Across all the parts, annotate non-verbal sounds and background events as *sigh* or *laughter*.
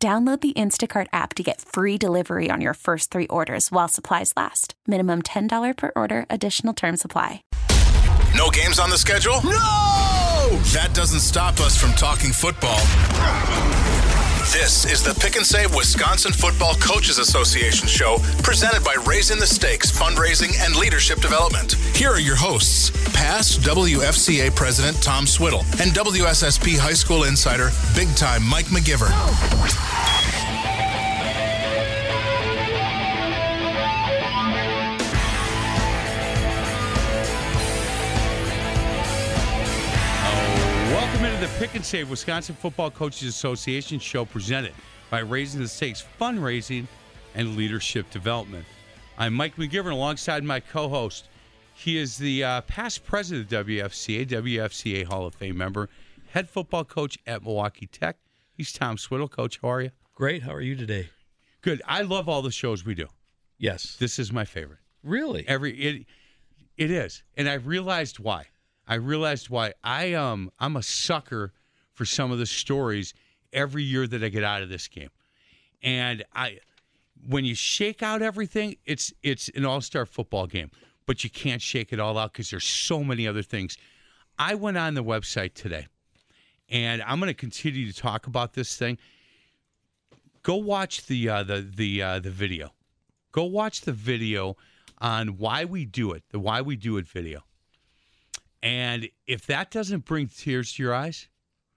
Download the Instacart app to get free delivery on your first three orders while supplies last. Minimum $10 per order, additional term supply. No games on the schedule? No! That doesn't stop us from talking football. This is the Pick and Save Wisconsin Football Coaches Association show presented by Raising the Stakes Fundraising and Leadership Development. Here are your hosts, past WFCA President Tom Swiddle and WSSP High School Insider, big time Mike McGivern. Welcome into the Pick and Save Wisconsin Football Coaches Association show presented by Raising the Stakes Fundraising and Leadership Development. I'm Mike McGivern alongside my co host. He is the uh, past president of WFCA, WFCA Hall of Fame member, head football coach at Milwaukee Tech. He's Tom Swiddle. Coach, how are you? Great. How are you today? Good. I love all the shows we do. Yes. This is my favorite. Really? Every it it is. And I realized why. I realized why I um I'm a sucker for some of the stories every year that I get out of this game. And I when you shake out everything, it's it's an all-star football game, but you can't shake it all out cuz there's so many other things. I went on the website today and I'm going to continue to talk about this thing. Go watch the uh, the the uh, the video. Go watch the video on why we do it, the why we do it video. And if that doesn't bring tears to your eyes,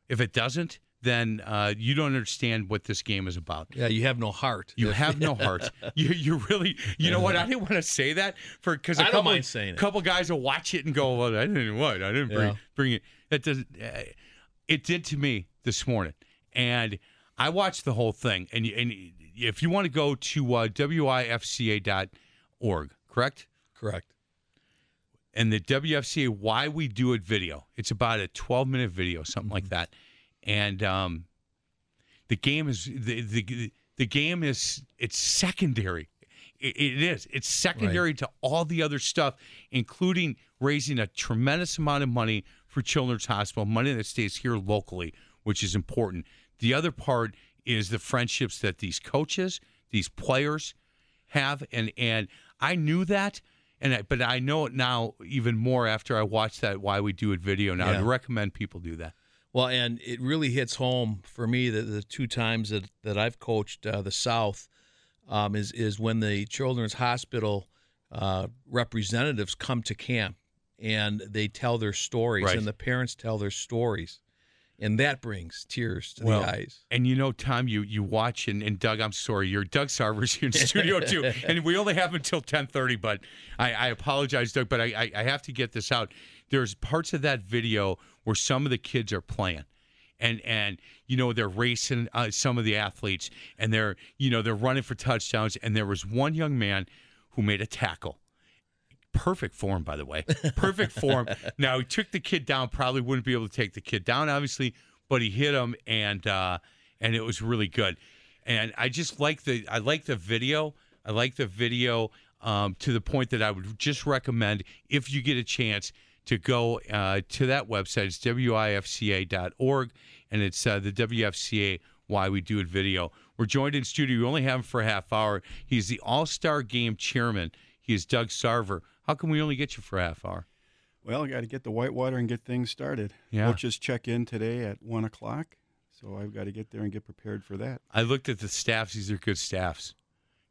if it doesn't, then uh, you don't understand what this game is about. Yeah, you have no heart. You have no heart. *laughs* You you really you know what? I didn't want to say that for because a I couple mind saying it. couple guys will watch it and go, "Well, I didn't what? I didn't bring Yeah. bring it." That doesn't. Uh, it did to me this morning, and I watched the whole thing. And you- and if you want to go to uh, wifca.org, correct? Correct. And the WFCA Why We Do It video. It's about a 12 minute video, something like that. And um, the game is the, the the game is it's secondary. It, it is. It's secondary to all the other stuff, including raising a tremendous amount of money for Children's Hospital, money that stays here locally, which is important. The other part is the friendships that these coaches, these players, have and and I knew that and I, but I know it now even more after I watched that why we do it video now Yeah. I recommend people do that Well, and it really hits home for me that the two times that, that I've coached uh, the South um, is is when the Children's Hospital uh, representatives come to camp and they tell their stories, Right. and the parents tell their stories, and that brings tears to well the eyes. and you know Tom you you watch and, and Doug I'm sorry you're Doug Sarver's here in studio too. *laughs* And we only have until 10:30 but I, I apologize Doug but I, I I have to get this out. There's parts of that video where some of the kids are playing. And and you know they're racing uh, some of the athletes and they're you know they're running for touchdowns. And there was one young man who made a tackle perfect form by the way. Perfect form. *laughs* Now he took the kid down probably wouldn't be able to take the kid down obviously but he hit him and uh and it was really good. And i just like the i like the video. I like the video um to the point that i would just recommend if you get a chance to go uh, to that website. It's wifca.org and it's uh, the wfca why we do it video. We're joined in studio. We only have him for a half hour. He's the all-star game chairman. He is doug sarver how come we only get you for a half hour Well, I got to get the whitewater and get things started. Yeah. Coaches check in today at one o'clock, so I've got to get there and get prepared for that. I looked at the staffs. These are good staffs.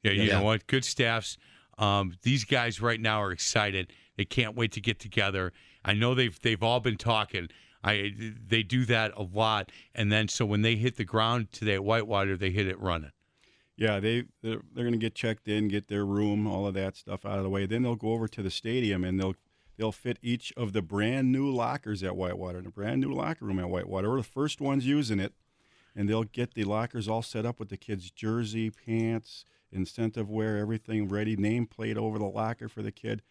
Yeah, you Yeah. know what? Good staffs. Um, these guys right now are excited. They can't wait to get together. I know they've they've all been talking. I they do that a lot, and then so when they hit the ground today at Whitewater, they hit it running. Yeah, they they're, they're going to get checked in, get their room, all of that stuff out of the way. Then they'll go over to the stadium and they'll they'll fit each of the brand new lockers at Whitewater in a brand new locker room at Whitewater. We're the first ones using it. and they'll get the lockers all set up with the kids' jersey, pants, incentive wear, everything ready, nameplate over the locker for the kid.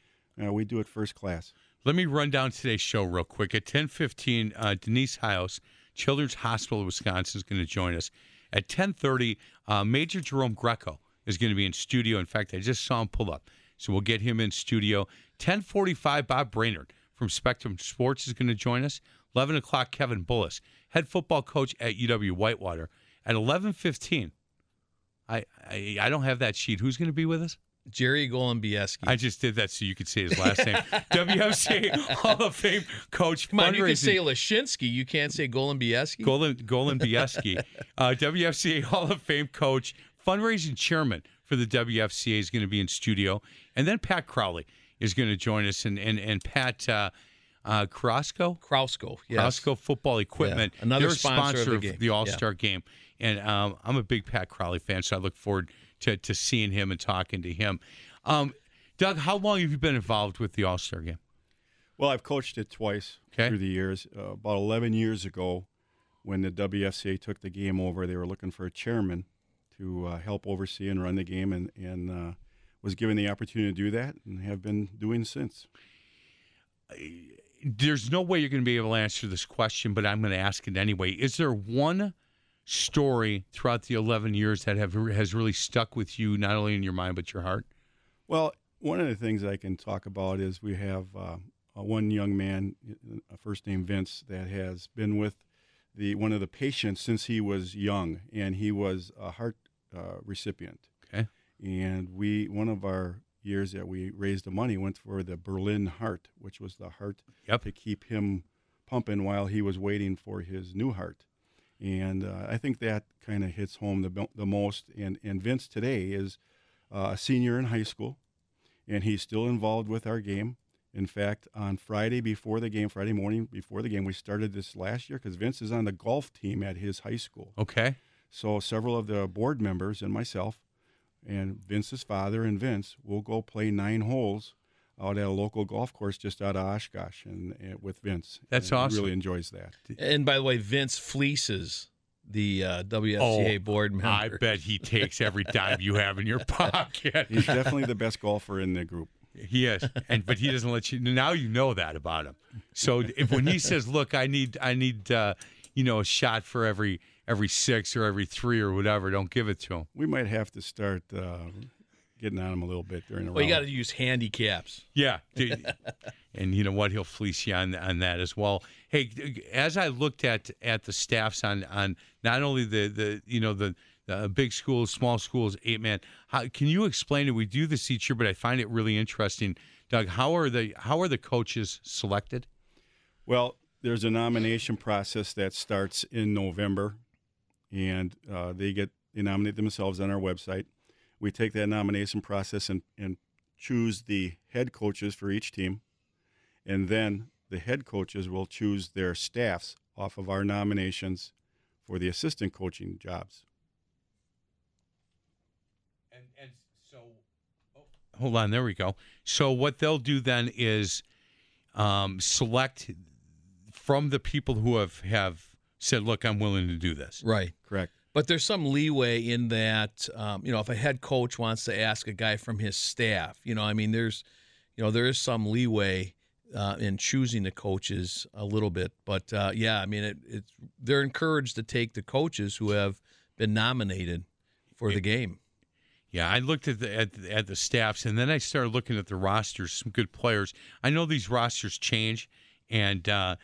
Uh, we do it first class. Let me run down today's show real quick. At 10:15, uh, Denise House, Children's Hospital of Wisconsin, is going to join us. At 10:30, uh, Major Jerome Greco is going to be in studio. In fact, I just saw him pull up, so we'll get him in studio. 10:45, Bob Brainerd from Spectrum Sports is going to join us. 11 o'clock, Kevin Bullis, head football coach at UW Whitewater. At 11:15, I, I I don't have that sheet. Who's going to be with us? Jerry Golembieski. I just did that so you could say his last name. *laughs* WFCA Hall of Fame coach. Come on, you can say Lashinsky. You can't say Golembieski. Golan Golan *laughs* uh, WFCA Hall of Fame coach, fundraising chairman for the WFCA is going to be in studio, and then Pat Crowley is going to join us, and and and Pat uh, uh. Krausko. Yes. Football Equipment. Yeah, another They're sponsor of the game. All Star Game, and um, I'm a big Pat Crowley fan, so I look forward to to seeing him and talking to him. Um, Doug, how long have you been involved with the All Star Game? Well, I've coached it twice Okay. through the years. Uh, about 11 years ago, when the WFCA took the game over, they were looking for a chairman to uh, help oversee and run the game, and, and uh, was given the opportunity to do that, and have been doing since. there's no way you're going to be able to answer this question, but I'm going to ask it anyway. Is there one story throughout the 11 years that have has really stuck with you, not only in your mind but your heart? Well, one of the things I can talk about is we have uh, one young man, a first name Vince, that has been with the one of the patients since he was young, and he was a heart uh, recipient. Okay. And we one of our years that we raised the money went for the Berlin Heart, which was the heart Yep. to keep him pumping while he was waiting for his new heart. And uh, I think that kind of hits home the, the most. And, and Vince today is uh, a senior in high school, and he's still involved with our game. In fact, on Friday before the game, Friday morning before the game, we started this last year because Vince is on the golf team at his high school. Okay. So several of the board members and myself and Vince's father and Vince will go play nine holes out at a local golf course just out of Oshkosh and, and with Vince. That's And he awesome. Really enjoys that. And by the way, Vince fleeces the uh, WFCA Oh, board member. I bet he takes every dime you have in your *laughs* pocket. He's definitely the best golfer in the group. He is, and but he doesn't let you. Now you know that about him. So if when he says, "Look, I need, I need, uh, you know, a shot for every every six or every three or whatever," don't give it to him. We might have to start uh, getting on him a little bit during the round. Well, you got to use handicaps. Yeah, *laughs* and you know what? He'll fleece you on on that as well. Hey, as I looked at at the staffs on on not only the the you know the. Uh, big schools, small schools, eight man. How can you explain it? We do this each year, but I find it really interesting. Doug, how are the how are the coaches selected? Well, there's a nomination process that starts in November, and uh, they get they nominate themselves on our website. We take that nomination process and, and choose the head coaches for each team, and then the head coaches will choose their staffs off of our nominations for the assistant coaching jobs. And and so, hold on, there we go. So what they'll do then is um, select from the people who have have said, "Look, I'm willing to do this." Right. Correct. But there's some leeway in that, um, you know, if a head coach wants to ask a guy from his staff, you know, I mean, there's, you know, there is some leeway uh, in choosing the coaches a little bit. But uh, yeah, I mean, it, it's they're encouraged to take the coaches who have been nominated for the game. Yeah, I looked at the at, at the staffs, and then I started looking at the rosters. Some good players. I know these rosters change, and uh,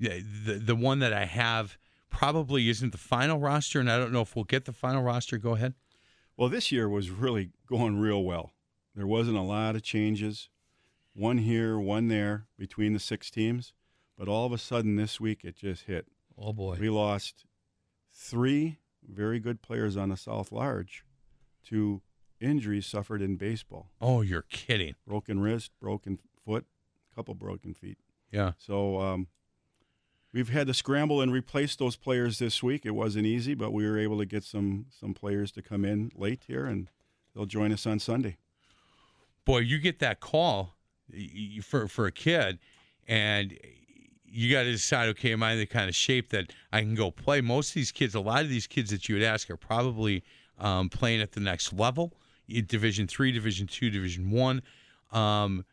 the the one that I have probably isn't the final roster, and I don't know if we'll get the final roster. Go ahead. Well, this year was really going real well. There wasn't a lot of changes, one here, one there between the six teams, but all of a sudden this week it just hit. Oh boy. We lost three very good players on the South Large to injuries suffered in baseball Oh, you're kidding. broken wrist, broken foot, a couple broken feet. Yeah. So um, we've had to scramble and replace those players this week. It wasn't easy, but we were able to get some some players to come in late here, and they'll join us on Sunday. boy, you get that call for for a kid, and you got to decide. Okay, am I in the kind of shape that I can go play? Most of these kids, a lot of these kids that you would ask, are probably um, playing at the next level, Division three, Division two, Division one. Um,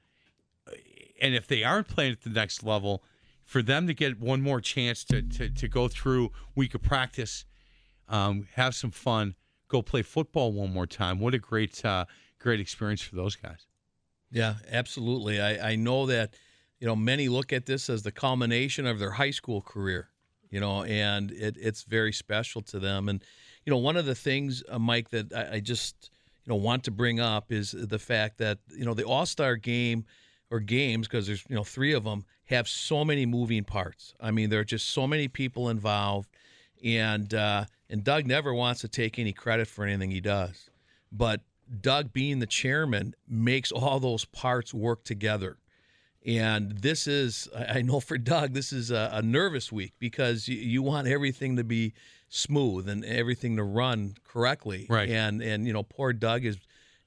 and if they aren't playing at the next level, for them to get one more chance to to, to go through week of practice, um, have some fun, go play football one more time. What a great uh, great experience for those guys. Yeah, absolutely. I, I know that you know many look at this as the culmination of their high school career, you know, and it, it's very special to them. And you know, one of the things, uh, Mike, that I, I just you know want to bring up is the fact that you know the All Star game or games because there's you know three of them have so many moving parts. I mean, there are just so many people involved, and uh, and Doug never wants to take any credit for anything he does, but Doug being the chairman makes all those parts work together. And this is, I know for Doug, this is a, a nervous week because you, you, want everything to be smooth and everything to run correctly. Right. And and you know, poor Doug is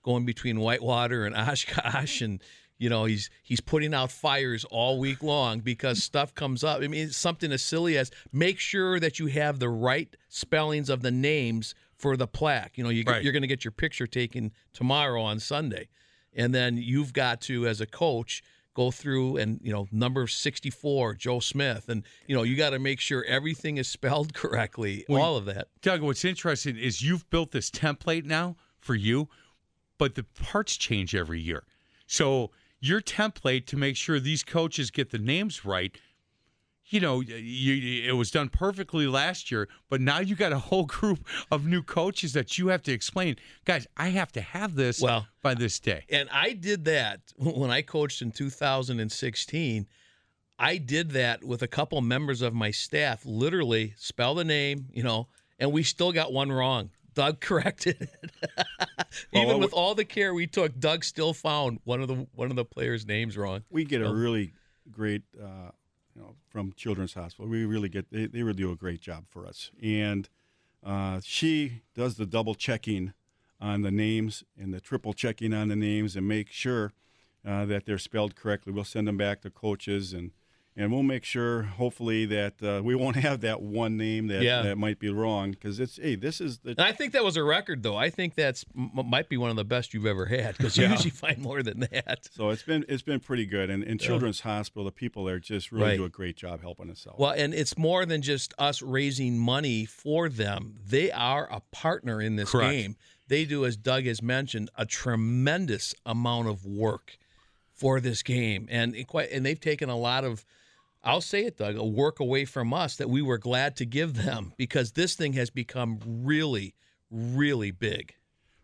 going between Whitewater and *laughs* Oshkosh, and you know he's he's putting out fires all week long because stuff comes up. I mean, something as silly as make sure that you have the right spellings of the names for the plaque. You know, you, right. you're going to get your picture taken tomorrow on Sunday, and then you've got to, as a coach, go through and you know number 64 joe smith and you know you got to make sure everything is spelled *laughs* correctly well, all of that doug what's interesting is you've built this template now for you but the parts change every year so your template to make sure these coaches get the names right you know, you, it was done perfectly last year, but now you got a whole group of new coaches that you have to explain, guys. I have to have this well, by this day. And I did that when I coached in 2016. I did that with a couple members of my staff. Literally, spell the name, you know, and we still got one wrong. Doug corrected it. *laughs* Even well, with all the care we took, Doug still found one of the one of the players' names wrong. We get a really great. Uh, you know, from Children's Hospital. We really get they, they really do a great job for us, and uh, she does the double checking on the names and the triple checking on the names and make sure uh, that they're spelled correctly. We'll send them back to coaches and and we'll make sure, hopefully, that uh, we won't *laughs* have that one name that yeah. that might be wrong because it's hey, this is the. And I think that was a record, though. I think that's m- might be one of the best you've ever had because you yeah. usually *laughs* find more than that. So it's been it's been pretty good, and in Children's. Hospital, the people there just really right. do a great job helping us out. Well, and it's more than just us raising money for them; they are a partner in this Correct. game. They do, as Doug has mentioned, a tremendous amount of work for this game, and quite and they've taken a lot of I'll say it, Doug, a work away from us that we were glad to give them because this thing has become really, really big.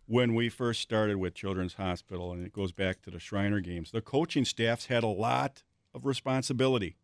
When we first started with Children's Hospital, and it goes back to the Shriner games, the coaching staffs had a lot of responsibility.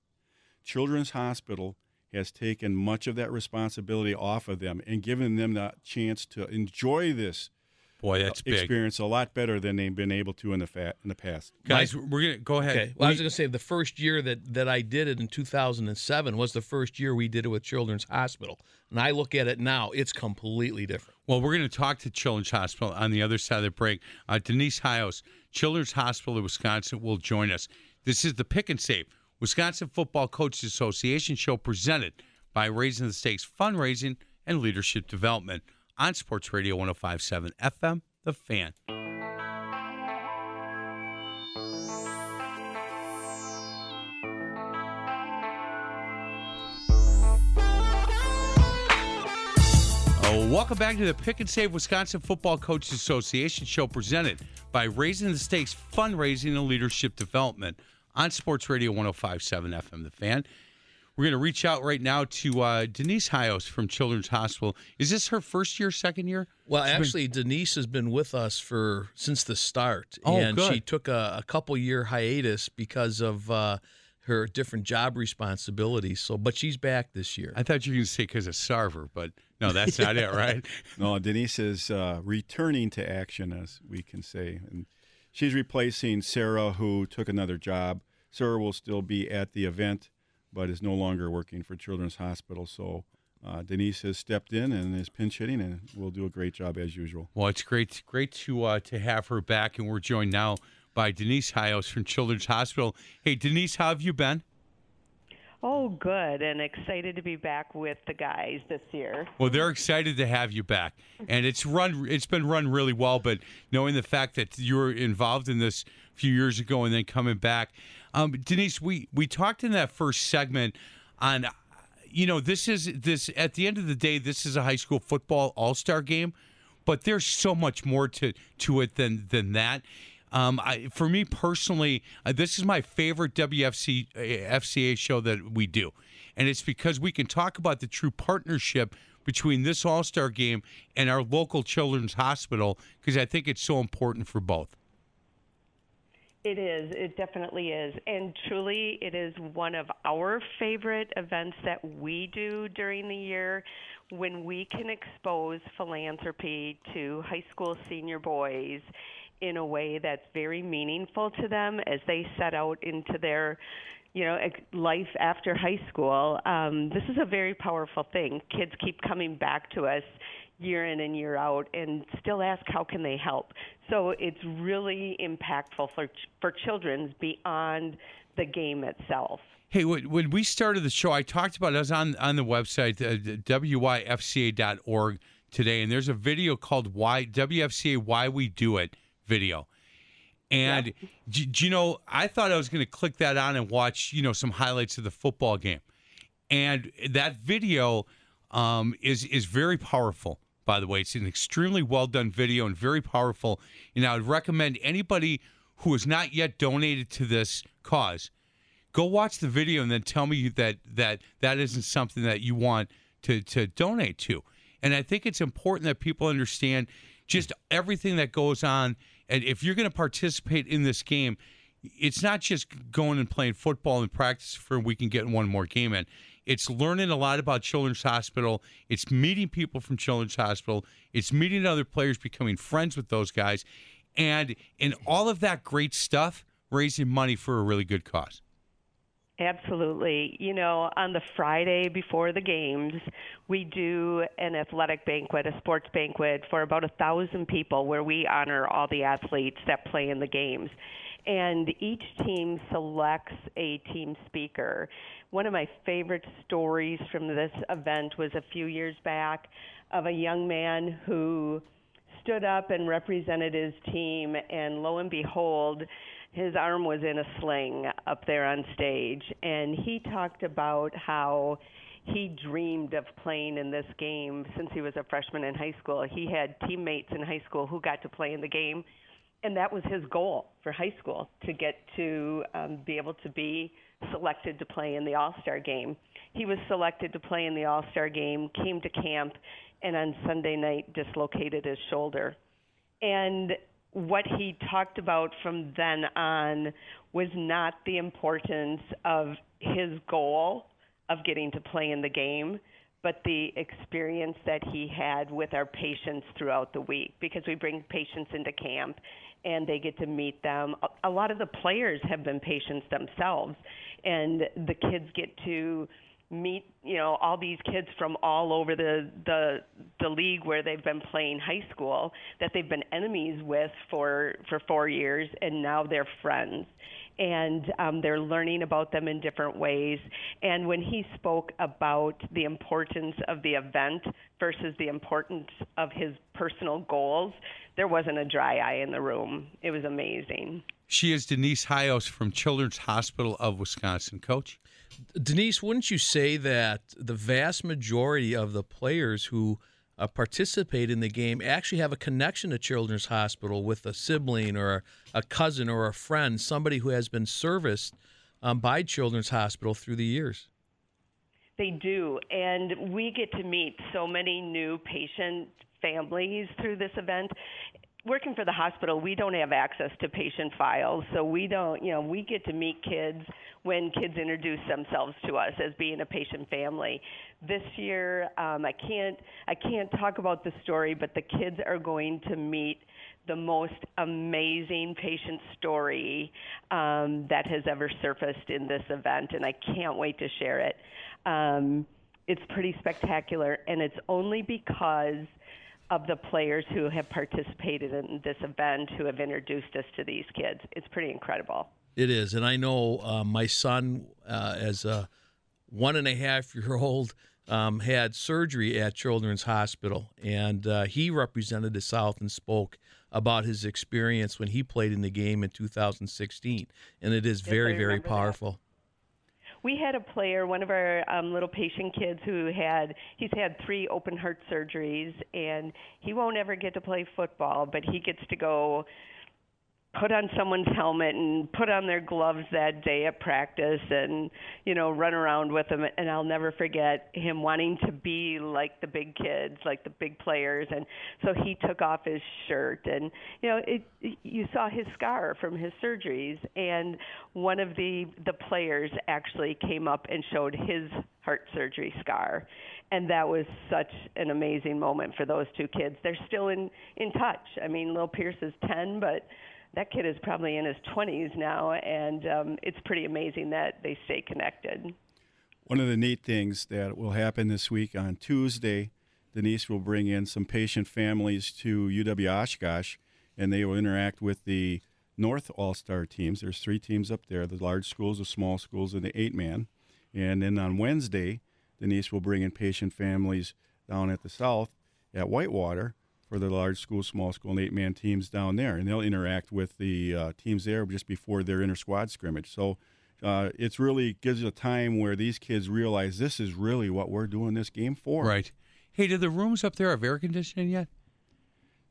Children's Hospital has taken much of that responsibility off of them and given them the chance to enjoy this Boy, that's big. experience a lot better than they've been able to in the fa- in the past. Guys, My, we're gonna go ahead. Okay. Well, we, I was gonna say the first year that that I did it in 2007 was the first year we did it with Children's Hospital, and I look at it now, it's completely different. Well, we're going to talk to Children's Hospital on the other side of the break. Uh, Denise Hios, Children's Hospital of Wisconsin, will join us. This is the Pick and Save Wisconsin Football Coaches Association show presented by Raising the Stakes Fundraising and Leadership Development on Sports Radio 1057 FM, The Fan. Oh, welcome back to the Pick and Save Wisconsin Football Coaches Association show presented by Raising the Stakes Fundraising and Leadership Development on Sports Radio 1057 FM The Fan. We're going to reach out right now to uh, Denise Hios from Children's Hospital. Is this her first year, second year? Well, She's actually, been... Denise has been with us for since the start, oh, and good. she took a, a couple year hiatus because of. Uh, her different job responsibilities. So, but she's back this year. I thought you were going to say because of Sarver, but no, that's not it, *laughs* right? No, Denise is uh, returning to action, as we can say, and she's replacing Sarah, who took another job. Sarah will still be at the event, but is no longer working for Children's Hospital. So uh, Denise has stepped in and is pinch hitting, and will do a great job as usual. Well, it's great, great to uh, to have her back, and we're joined now by Denise Hios from Children's Hospital. Hey, Denise, how have you been? Oh, good, and excited to be back with the guys this year. Well, they're excited to have you back, and it's run. It's been run really well. But knowing the fact that you were involved in this a few years ago and then coming back, um, Denise, we we talked in that first segment on, you know, this is this at the end of the day, this is a high school football all star game, but there's so much more to to it than than that. Um, I, for me personally, uh, this is my favorite WFC uh, FCA show that we do, and it's because we can talk about the true partnership between this All Star game and our local children's hospital because I think it's so important for both. It is. It definitely is. And truly, it is one of our favorite events that we do during the year when we can expose philanthropy to high school senior boys in a way that's very meaningful to them as they set out into their you know life after high school um, this is a very powerful thing kids keep coming back to us year in and year out and still ask how can they help so it's really impactful for for children beyond the game itself Hey, when we started the show, I talked about. It. I was on on the website uh, wifca.org today, and there's a video called "Why WFCA Why We Do It." video. And yeah. do, do you know, I thought I was going to click that on and watch, you know, some highlights of the football game. And that video um, is is very powerful. By the way, it's an extremely well done video and very powerful. And I would recommend anybody who has not yet donated to this cause, go watch the video and then tell me that that that isn't something that you want to to donate to. And I think it's important that people understand just everything that goes on and if you're going to participate in this game, it's not just going and playing football and practice for a week and getting one more game in. It's learning a lot about Children's Hospital. It's meeting people from Children's Hospital. It's meeting other players, becoming friends with those guys, and in all of that great stuff, raising money for a really good cause. Absolutely. You know, on the Friday before the games, we do an athletic banquet, a sports banquet for about a thousand people where we honor all the athletes that play in the games. And each team selects a team speaker. One of my favorite stories from this event was a few years back of a young man who stood up and represented his team, and lo and behold, his arm was in a sling up there on stage, and he talked about how he dreamed of playing in this game since he was a freshman in high school. He had teammates in high school who got to play in the game, and that was his goal for high school to get to um, be able to be selected to play in the All Star game. He was selected to play in the All Star game, came to camp, and on Sunday night dislocated his shoulder. And what he talked about from then on was not the importance of his goal of getting to play in the game, but the experience that he had with our patients throughout the week because we bring patients into camp and they get to meet them. A lot of the players have been patients themselves, and the kids get to meet you know all these kids from all over the the the league where they've been playing high school that they've been enemies with for for 4 years and now they're friends and um, they're learning about them in different ways. And when he spoke about the importance of the event versus the importance of his personal goals, there wasn't a dry eye in the room. It was amazing. She is Denise Hios from Children's Hospital of Wisconsin. Coach? Denise, wouldn't you say that the vast majority of the players who uh, participate in the game actually have a connection to Children's Hospital with a sibling or a cousin or a friend, somebody who has been serviced um, by Children's Hospital through the years? They do, and we get to meet so many new patient families through this event working for the hospital, we don't have access to patient files, so we don't, you know, we get to meet kids when kids introduce themselves to us as being a patient family. This year, um, I can't, I can't talk about the story, but the kids are going to meet the most amazing patient story um, that has ever surfaced in this event, and I can't wait to share it. Um, it's pretty spectacular, and it's only because of the players who have participated in this event who have introduced us to these kids. It's pretty incredible. It is, and I know uh, my son, uh, as a one and a half year old um, had surgery at Children's Hospital, and uh, he represented the South and spoke about his experience when he played in the game in 2016, and it is very, I very remember that. powerful. We had a player, one of our um, little patient kids, who had he's had three open heart surgeries, and he won't ever get to play football, but he gets to go put on someone's helmet and put on their gloves that day at practice and you know run around with them. And I'll never forget him wanting to be like the big kids like the big players. And so he took off his shirt and you know it you saw his scar from his surgeries. And one of the the players actually came up and showed his heart surgery scar. And that was such an amazing moment for those two kids. They're still in in touch. I mean Lil pierce is 10 but that kid is probably in his 20s now, and um, it's pretty amazing that they stay connected. One of the neat things that will happen this week on Tuesday, Denise will bring in some patient families to UW Oshkosh, and they will interact with the North All Star teams. There's three teams up there the large schools, the small schools, and the eight man. And then on Wednesday, Denise will bring in patient families down at the South at Whitewater for the large school, small school, and eight man teams down there. And they'll interact with the uh, teams there just before their inter squad scrimmage. So uh, it's really gives a time where these kids realize this is really what we're doing this game for. Right. Hey, do the rooms up there have air conditioning yet?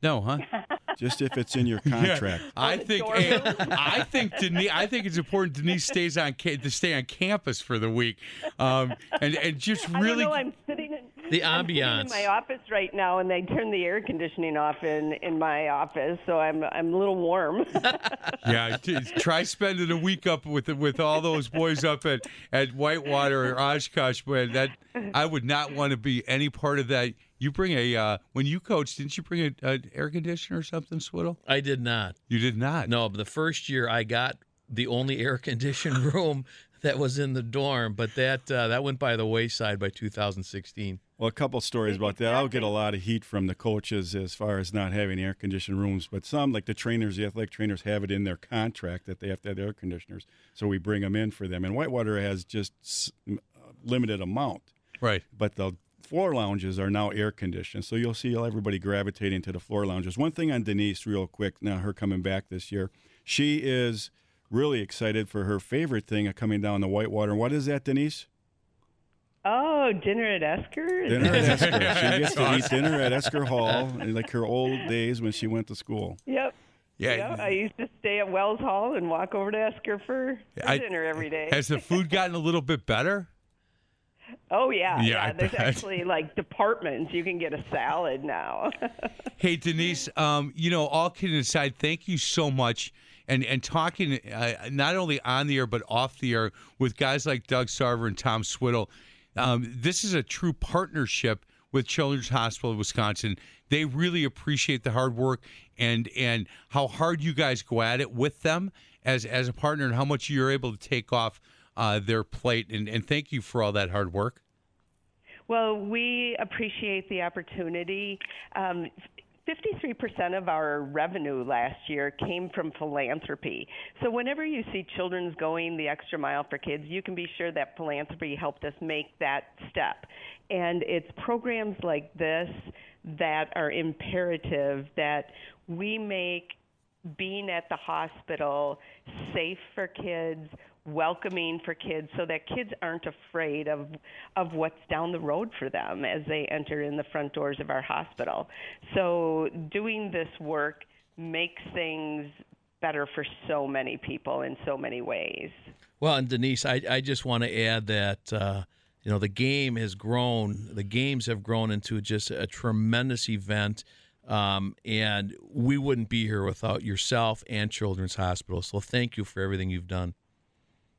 No, huh? *laughs* Just if it's in your *laughs* contract. I think hey, *laughs* I think Denise, I think it's important Denise stays on ca- to stay on campus for the week, um, and and just really don't know. I'm sitting in The I'm ambiance. in my office right now, and they turned the air conditioning off in in my office, so I'm I'm a little warm. *laughs* yeah. Try spending a week up with with all those boys up at at Whitewater or Oshkosh, but that I would not want to be any part of that. You bring a uh, when you coached, didn't you bring a, an air conditioner or something, Swiddle? I did not. You did not. No, but the first year I got the only air conditioned *laughs* room that was in the dorm, but that uh, that went by the wayside by 2016. Well, a couple stories about that. I'll get a lot of heat from the coaches as far as not having air conditioned rooms, but some, like the trainers, the athletic trainers, have it in their contract that they have to have air conditioners. So we bring them in for them. And Whitewater has just s- m- uh, limited amount, Right. but the floor lounges are now air conditioned. So you'll see everybody gravitating to the floor lounges. One thing on Denise, real quick, now her coming back this year, she is really excited for her favorite thing of coming down the Whitewater. What is that, Denise? oh, dinner at Esker. Dinner at Esker. *laughs* She gets to eat dinner at Esker Hall, like her old days when she went to school. Yep. Yeah. Yep. I used to stay at Wells Hall and walk over to Esker for, for I- dinner every day. Has the food gotten a little bit better? oh yeah, Yeah, I There's bet. actually like departments. You can get a salad now. *laughs* Hey Denise, um, you know, all kidding aside, thank you so much. And and talking uh, not only on the air but off the air with guys like Doug Sarver and Tom Swiddle. Um, this is a true partnership with Children's Hospital of Wisconsin. They really appreciate the hard work and and how hard you guys go at it with them as as a partner and how much you're able to take off uh, their plate. And, and thank you for all that hard work. Well, we appreciate the opportunity. Um, 53% of our revenue last year came from philanthropy. So, whenever you see children's going the extra mile for kids, you can be sure that philanthropy helped us make that step. And it's programs like this that are imperative that we make being at the hospital safe for kids welcoming for kids so that kids aren't afraid of of what's down the road for them as they enter in the front doors of our hospital so doing this work makes things better for so many people in so many ways Well, and Denise, I, I just want to add that uh, you know the game has grown. The games have grown into just a tremendous event, um, and we wouldn't be here without yourself and Children's Hospital. So thank you for everything you've done.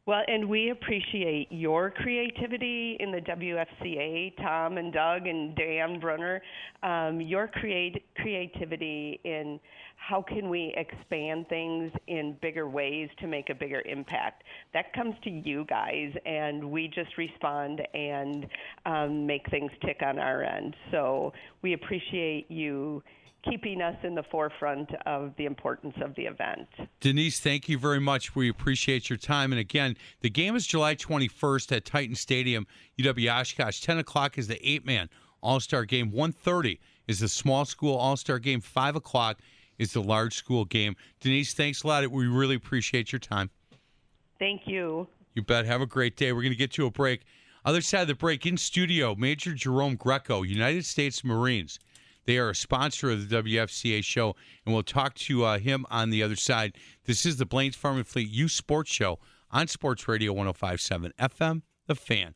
Well, and we appreciate your creativity in the WFCA, Tom and Doug and Dan Brunner. Um, your create, creativity in how can we expand things in bigger ways to make a bigger impact. That comes to you guys, and we just respond and um, make things tick on our end. So we appreciate you keeping us in the forefront of the importance of the event. Denise, thank you very much. We appreciate your time. And again, the game is July 21st at Titan Stadium, UW Oshkosh. 10 o'clock is the eight-man All-Star game. 1.30 is the small school All-Star game. 5 o'clock is the large school game. Denise, thanks a lot. We really appreciate your time. Thank you. You bet. Have a great day. We're going to get to a break. Other side of the break, in studio, Major Jerome Greco, United States Marines. They are a sponsor of the WFCA show, and we'll talk to uh, him on the other side. This is the Blain's Farm and Fleet Youth Sports Show on Sports Radio 1057 FM, The Fan.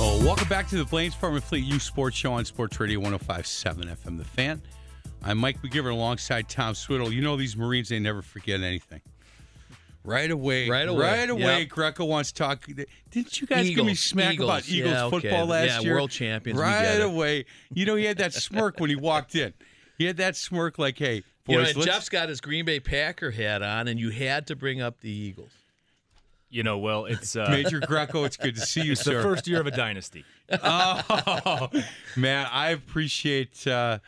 Oh, welcome back to the Blain's Farm and Fleet Youth Sports Show on Sports Radio 1057 FM, The Fan. I'm Mike McGivern alongside Tom Swiddle. You know these Marines, they never forget anything. Right away. Right away. Right away. Yep. Greco wants to talk. Didn't you guys give me smack Eagles. about Eagles Yeah, okay. football last Yeah, year? world champions. We Right get it. away. You know, he had that *laughs* smirk when he walked in. He had that smirk like, hey, boys, You know, and let's- Jeff's got his Green Bay Packer hat on, and you had to bring up the Eagles. You know, well, it's uh, Major Greco, it's good to see you, *laughs* it's sir. the first year of a dynasty. *laughs* Oh, man, I appreciate uh,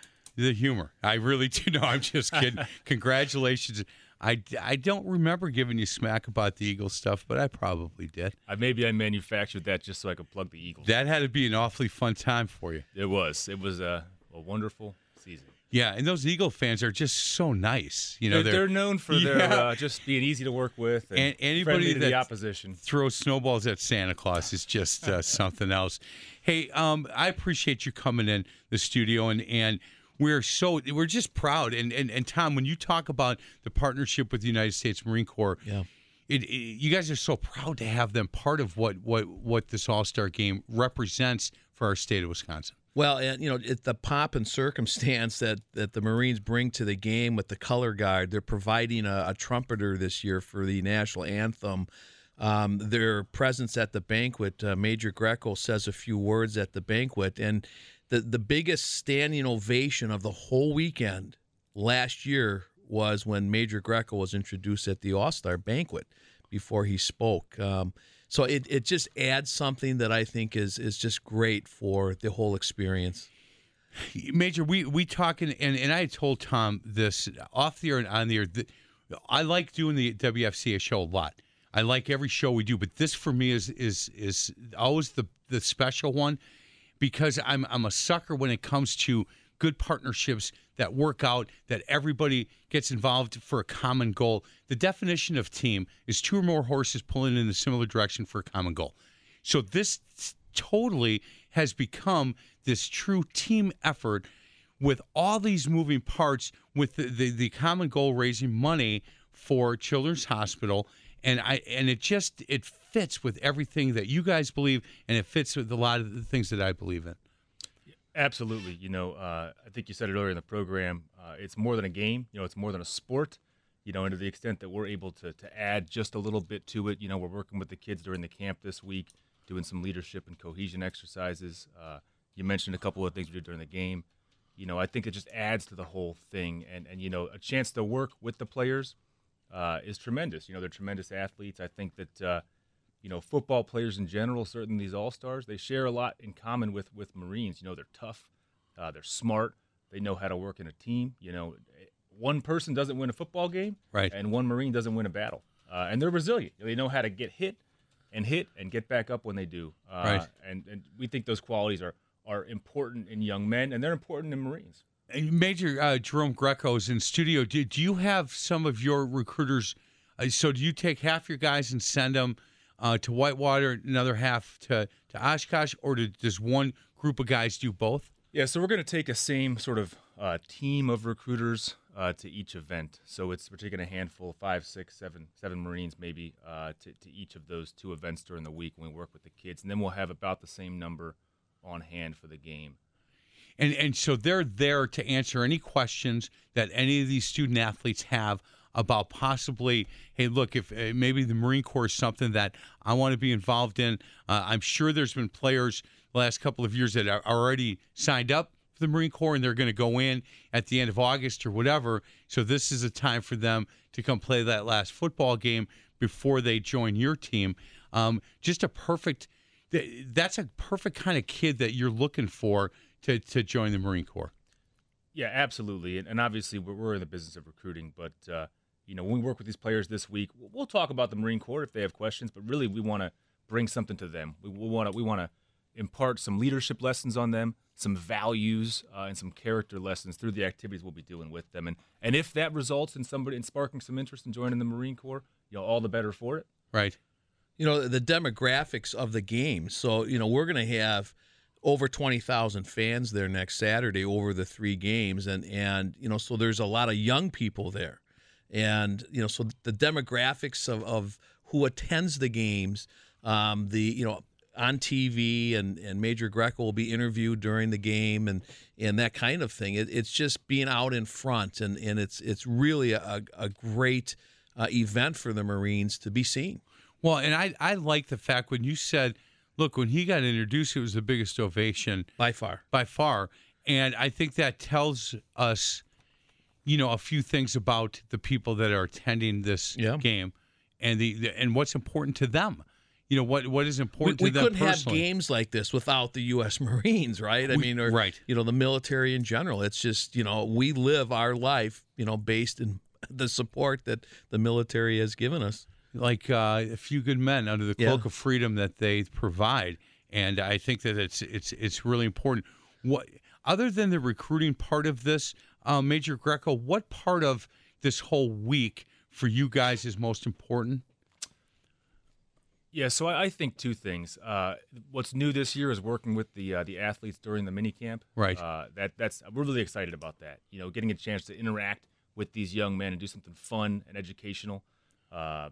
the humor. I really do. *laughs* No, I'm just kidding. *laughs* Congratulations. I, I don't remember giving you smack about the Eagles stuff, but I probably did. I, maybe I manufactured that just so I could plug the Eagles. That had to be an awfully fun time for you. it was. It was a, a wonderful season. Yeah, and those Eagle fans are just so nice. You know, they're, they're known for their Yeah. uh, just being easy to work with and, And anybody to the that- opposition. throw snowballs at Santa Claus is just uh, *laughs* something else. Hey, um, I appreciate you coming in the studio, and and we're so we're just proud. And and and Tom, when you talk about the partnership with the United States Marine Corps, Yeah. it, it you guys are so proud to have them part of what what what this All Star Game represents for our state of Wisconsin. Well, and you know, it, the pomp and circumstance that that the Marines bring to the game with the color guard, they're providing a, a trumpeter this year for the national anthem. Um, their presence at the banquet, uh, Major Greco says a few words at the banquet, and the the biggest standing ovation of the whole weekend last year was when Major Greco was introduced at the All Star banquet before he spoke. Um, so it, it just adds something that I think is is just great for the whole experience. Major, we we talking, and and I told Tom this off the air and on the air. That I like doing the WFCA show a lot. I like every show we do, but this for me is is is always the the special one because I'm I'm a sucker when it comes to good partnerships that work out that everybody gets involved for a common goal. The definition of team is two or more horses pulling in a similar direction for a common goal. So this totally has become this true team effort with all these moving parts with the, the, the common goal raising money for children's hospital and i and it just it fits with everything that you guys believe and it fits with a lot of the things that i believe in Absolutely. You know, uh, I think you said it earlier in the program. Uh, it's more than a game. You know, it's more than a sport. You know, and to the extent that we're able to to add just a little bit to it. You know, we're working with the kids during the camp this week, doing some leadership and cohesion exercises. Uh, you mentioned a couple of things we did during the game. You know, I think it just adds to the whole thing, and and you know, a chance to work with the players uh, is tremendous. You know, they're tremendous athletes. I think that. Uh, you know, football players in general, certainly these all stars, they share a lot in common with with Marines. You know, they're tough, uh, they're smart, they know how to work in a team. You know, one person doesn't win a football game, Right. And one Marine doesn't win a battle, uh, and they're resilient. They know how to get hit and hit and get back up when they do. Uh, Right. And and we think those qualities are are important in young men, and they're important in Marines. Major uh, Jerome Greco is in studio. Do, do you have some of your recruiters? Uh, so do you take half your guys and send them uh, to Whitewater, another half to, to Oshkosh, or do, does one group of guys do both? Yeah, so we're going to take a same sort of uh, team of recruiters uh, to each event. So it's we're taking a handful, five, six, seven, seven Marines maybe uh, to, to each of those two events during the week when we work with the kids, and then we'll have about the same number on hand for the game. And and so they're there to answer any questions that any of these student athletes have about possibly, hey, look, if uh, maybe the Marine Corps is something that I want to be involved in. Uh, I'm sure there's been players the last couple of years that are already signed up for the Marine Corps and they're going to go in at the end of August or whatever. So this is a time for them to come play that last football game before they join your team. Um, just a perfect. That's a perfect kind of kid that you're looking for to to join the Marine Corps. Yeah, absolutely, and, and obviously we're, we're in the business of recruiting, but uh, you know when we work with these players this week, we'll talk about the Marine Corps if they have questions, but really we want to bring something to them. We want to we want to impart some leadership lessons on them, some values, uh, and some character lessons through the activities we'll be doing with them. And and if that results in somebody in sparking some interest in joining the Marine Corps, you know, all the better for it. Right. You know the demographics of the game. So you know we're going to have over 20,000 fans there next Saturday over the three games and and you know so there's a lot of young people there. And you know so the demographics of, of who attends the games um, the you know on TV and and Major Greco will be interviewed during the game and and that kind of thing. It, it's just being out in front and and it's it's really a, a great uh, event for the Marines to be seen well and I I like the fact when you said look, when he got introduced, it was the biggest ovation by far. By far. And I think that tells us, you know, a few things about the people that are attending this yeah. game and the, the, and what's important to them. You know what what is important we, to them. We couldn't personally. have games like this without the U.S. Marines, right? I we, mean, or right. you know, the military in general. It's just you know we live our life, you know, based in *laughs* the support that the military has given us like uh, a few good men under the cloak yeah. of freedom that they provide, and I think that it's it's it's really important. What other than the recruiting part of this, uh, Major Greco, what part of this whole week for you guys is most important? Yeah, so I, I think two things. Uh, what's new this year is working with the uh, the athletes during the mini camp. Right. Uh, that that's we're really excited about that. You know, getting a chance to interact with these young men and do something fun and educational. Uh,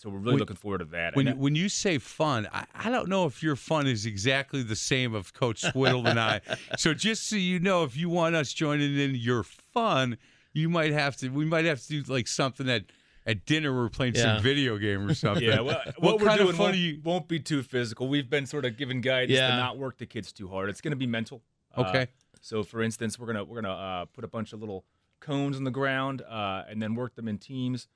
so we're really when, looking forward to that. When, when you say fun, I, I, don't know if your fun is exactly the same of Coach Swiddle and I. *laughs* So just so you know, if you want us joining in your fun, you might have to. We might have to do like something that at dinner. We're playing yeah. some video game or *laughs* something. Yeah, well, what, what we're doing won't, you... won't, be too physical. We've been sort of given guidance yeah. to not work the kids too hard. It's going to be mental. Okay. Uh, so for instance, we're gonna we're gonna uh, put a bunch of little cones on the ground uh, and then work them in teams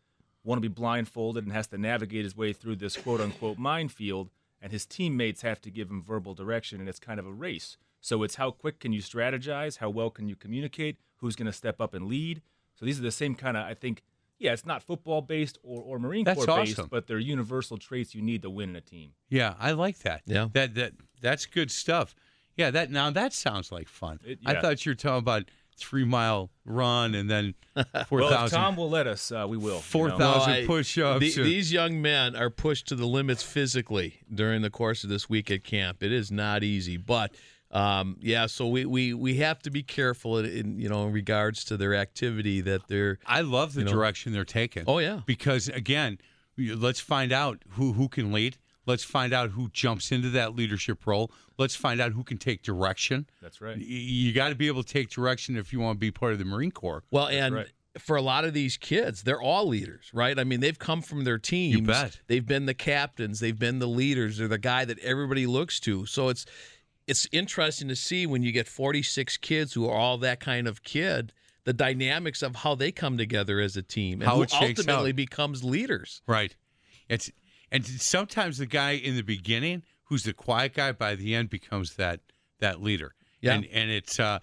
want to be blindfolded and has to navigate his way through this quote unquote minefield, and his teammates have to give him verbal direction, and it's kind of a race. So it's how quick can you strategize, how well can you communicate, who's going to step up and lead. So these are the same kind of, I think, yeah, it's not football based or, or Marine that's Corps based, based, but they're universal traits you need to win in a team. Yeah, I like that. Yeah, that that that's good stuff. Yeah, that now that sounds like fun. It, yeah. I thought you were talking about three mile run and then *laughs* four thousand. well, Tom will let us, uh, we will. Four thousand you know? push ups. The, these young men are pushed to the limits physically during the course of this week at camp. It is not easy, but. Um, yeah, so we, we, we have to be careful in, in, you know in regards to their activity that they're. I love the you know, direction they're taking. Oh yeah, because again, let's find out who who can lead. Let's find out who jumps into that leadership role. Let's find out who can take direction. That's right. You got to be able to take direction if you want to be part of the Marine Corps. Well, and right. for a lot of these kids, they're all leaders, right? I mean, they've come from their teams. You bet. They've been the captains. They've been the leaders. They're the guy that everybody looks to. So it's it's interesting to see when you get 46 kids who are all that kind of kid the dynamics of how they come together as a team and how who it ultimately out. becomes leaders. Right. It's and sometimes the guy in the beginning, who's the quiet guy, by the end becomes that that leader. Yeah. And and it's uh,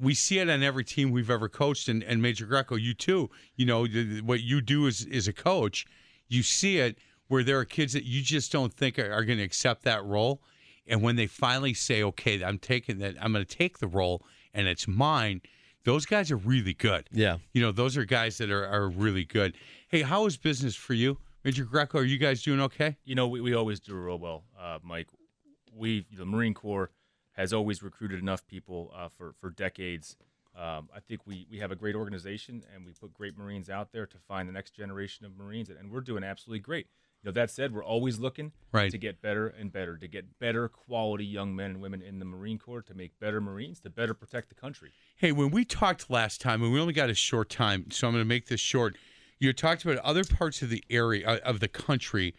we see it on every team we've ever coached, and, and Major Greco, you too. You know what you do as as a coach, you see it where there are kids that you just don't think are, are going to accept that role, and when they finally say, "Okay, I'm taking that, I'm going to take the role, and it's mine," those guys are really good. Yeah. You know, those are guys that are are really good. Hey, how is business for you? Major Greco, are you guys doing okay? You know, we, we always do real well, uh, Mike. We, the Marine Corps, has always recruited enough people uh, for, for decades. Um, I think we, we have a great organization and we put great Marines out there to find the next generation of Marines, and we're doing absolutely great. You know, that said, we're always looking right. to get better and better, to get better quality young men and women in the Marine Corps, to make better Marines, to better protect the country. Hey, when we talked last time, and we only got a short time, so I'm going to make this short you talked about other parts of the area uh, of the country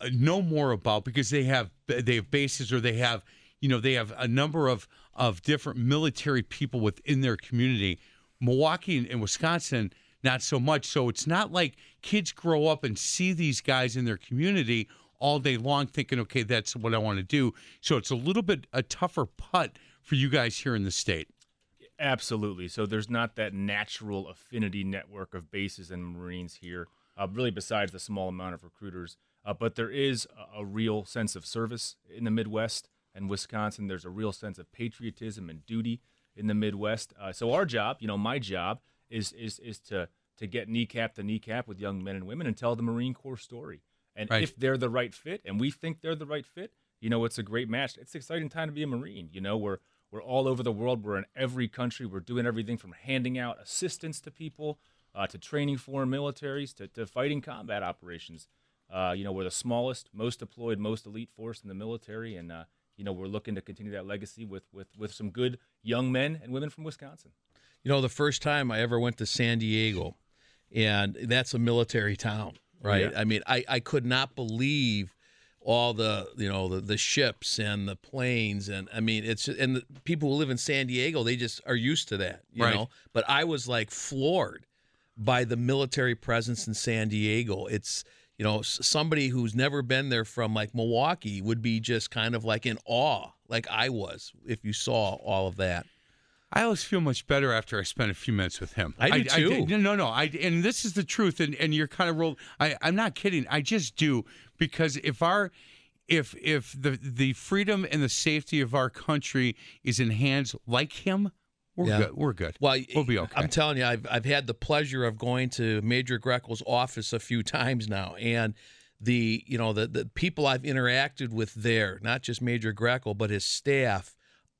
uh, know more about because they have they have bases or they have you know they have a number of of different military people within their community. Milwaukee and, and Wisconsin, not so much. So it's not like kids grow up and see these guys in their community all day long, thinking, okay, that's what I want to do. So it's a little bit a tougher putt for you guys here in the state. Absolutely. So there's not that natural affinity network of bases and Marines here, uh, really, besides the small amount of recruiters. Uh, but there is a, a, real sense of service in the Midwest and Wisconsin. There's a real sense of patriotism and duty in the Midwest. Uh, so our job, you know, my job is is is to to get kneecap to kneecap with young men and women and tell the Marine Corps story. And Right. if they're the right fit, and we think they're the right fit, you know, it's a great match. It's an exciting time to be a Marine. You know, we're we're all over the world. We're in every country. We're doing everything from handing out assistance to people, uh, to training foreign militaries, to, to fighting combat operations. Uh, you know, we're the smallest, most deployed, most elite force in the military, and uh, you know, we're looking to continue that legacy with with with some good young men and women from Wisconsin. You know, the first time I ever went to San Diego, and that's a military town, right? Yeah. I mean, I, I could not believe all the you know the, the ships and the planes and I mean it's and the people who live in San Diego they just are used to that you Right. know? But I was like floored by the military presence in San Diego. It's you know somebody who's never been there from like Milwaukee would be just kind of like in awe like I was if you saw all of that I always feel much better after I spend a few minutes with him. I do too. no, no, no. I and this is the truth, and and you're kind of rolled. I I'm not kidding. I just do because if our if if the the freedom and the safety of our country is in hands like him, we're Yeah. good. We're good. Well, we'll be okay. I'm telling you, I've I've had the pleasure of going to Major Greco's office a few times now, and the you know the the people I've interacted with there, not just Major Greco, but his staff,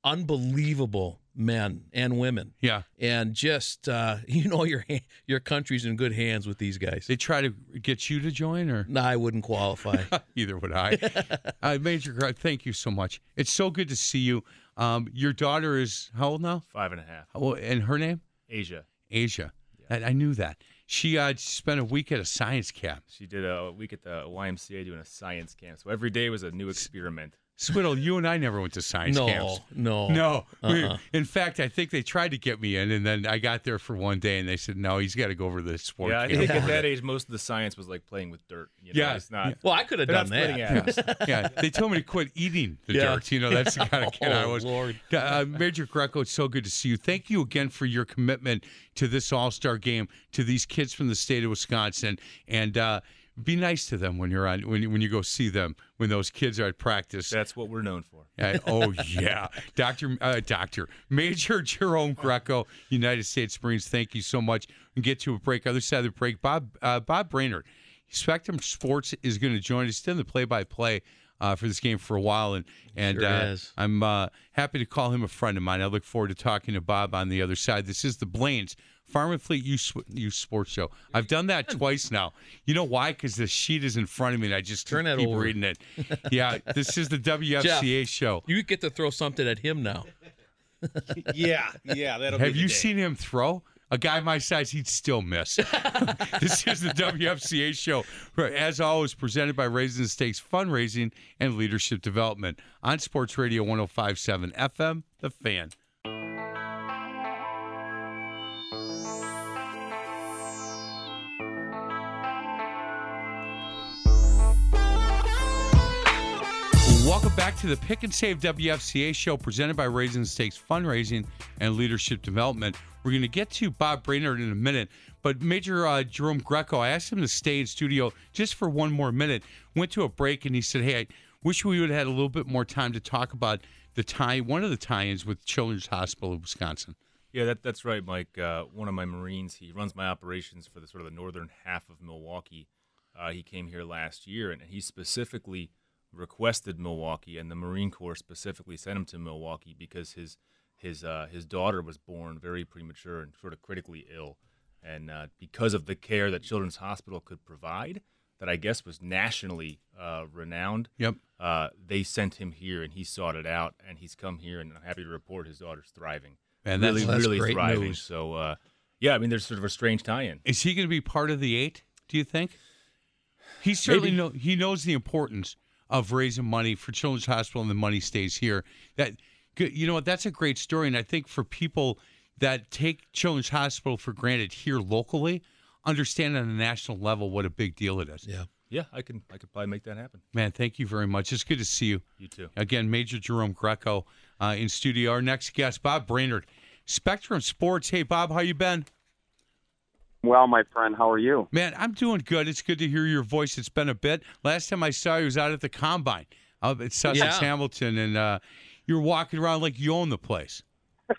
unbelievable men and women, yeah. and just uh, *laughs* you know your your country's in good hands with these guys. They try to get you to join, or No, I wouldn't qualify. *laughs* either would I. *laughs* uh, Major, Gr- thank you so much. It's so good to see you. Um, your daughter is how old now? Five and a half. Oh, and her name? Asia. Asia. I, I knew that. She uh, spent a week at a science camp. She did a week at the YMCA doing a science camp. So every day was a new experiment. Swiddle, you and I never went to science no, camps. no, No. We- Uh-uh. in fact, I think they tried to get me in, and then I got there for one day, and they said, no, he's got to go over to the sport yeah, I camp. think at that age, most of the science was like playing with dirt. You know? Yeah, it's not. Well, I could have done that. atoms. yeah, they told me to quit eating the Yeah. dirt. You know, that's the kind of kid I *laughs* Oh, was. Lord. Uh, Major Greco, it's so good to see you. Thank you again for your commitment to this All Star game, to these kids from the state of Wisconsin, and uh, be nice to them when you're on when you, when you go see them when those kids are at practice. That's what we're known for. Uh, oh *laughs* yeah, Doctor uh, Doctor Major *laughs* Jerome Greco, United States Marines. Thank you so much. And get to a break. Other side of the break, Bob uh, Bob Brainerd, Spectrum Sports is going to join us in the play-by-play uh, for this game for a while, and and Sure uh. I'm uh, happy to call him a friend of mine. I look forward to talking to Bob on the other side. This is the Blain's Farm and Fleet Youth, Youth Sports Show. I've done that twice now. You know why? Because the sheet is in front of me, and I just Turn that keep over. reading it. Yeah, *laughs* this is the WFCA show. You get to throw something at him now. *laughs* yeah, yeah, that'll Have be you day. seen him throw? A guy my size, he'd still miss. *laughs* this is the WFCA show, as always, presented by Raising the Stakes Fundraising and Leadership Development on Sports Radio 1057 FM, The Fan. Welcome back to the Pick and Save WFCA show presented by Raising Stakes Fundraising and Leadership Development. We're going to get to Bob Brainerd in a minute, but Major uh, Jerome Greco, I asked him to stay in studio just for one more minute. Went to a break and he said, "Hey, I wish we would have had a little bit more time to talk about the tie, one of the tie-ins with Children's Hospital of Wisconsin." Yeah, that, that's right, Mike. Uh, one of my Marines, he runs my operations for the sort of the northern half of Milwaukee. Uh, he came here last year, and he specifically requested Milwaukee, and the Marine Corps specifically sent him to Milwaukee because his his uh, his daughter was born very premature and sort of critically ill, and uh, because of the care that Children's Hospital could provide, that I guess was nationally uh, renowned. Yep. Uh, they sent him here, and he sought it out, and he's come here, and I'm happy to report his daughter's thriving Man, that's, really, that's really great thriving. news. So, uh, yeah, I mean, there's sort of a strange tie-in. is he going to be part of the eight? Do you think? He certainly Maybe. know he knows the importance of raising money for Children's Hospital and the money stays here. That you know what? That's a great story, and I think for people that take Children's Hospital for granted here locally, understand on a national level what a big deal it is. Yeah. Yeah, I can I could probably make that happen. Man, thank you very much. It's good to see you. You too. Again, Major Jerome Greco uh, in studio. Our next guest, Bob Brainerd, Spectrum Sports. Hey, Bob, how you been? Well, my friend, how are you? Man, I'm doing good. It's good to hear your voice. It's been a bit. Last time I saw you was out at the combine up at Sussex Yeah. Hamilton, and uh, you're walking around like you own the place. *laughs*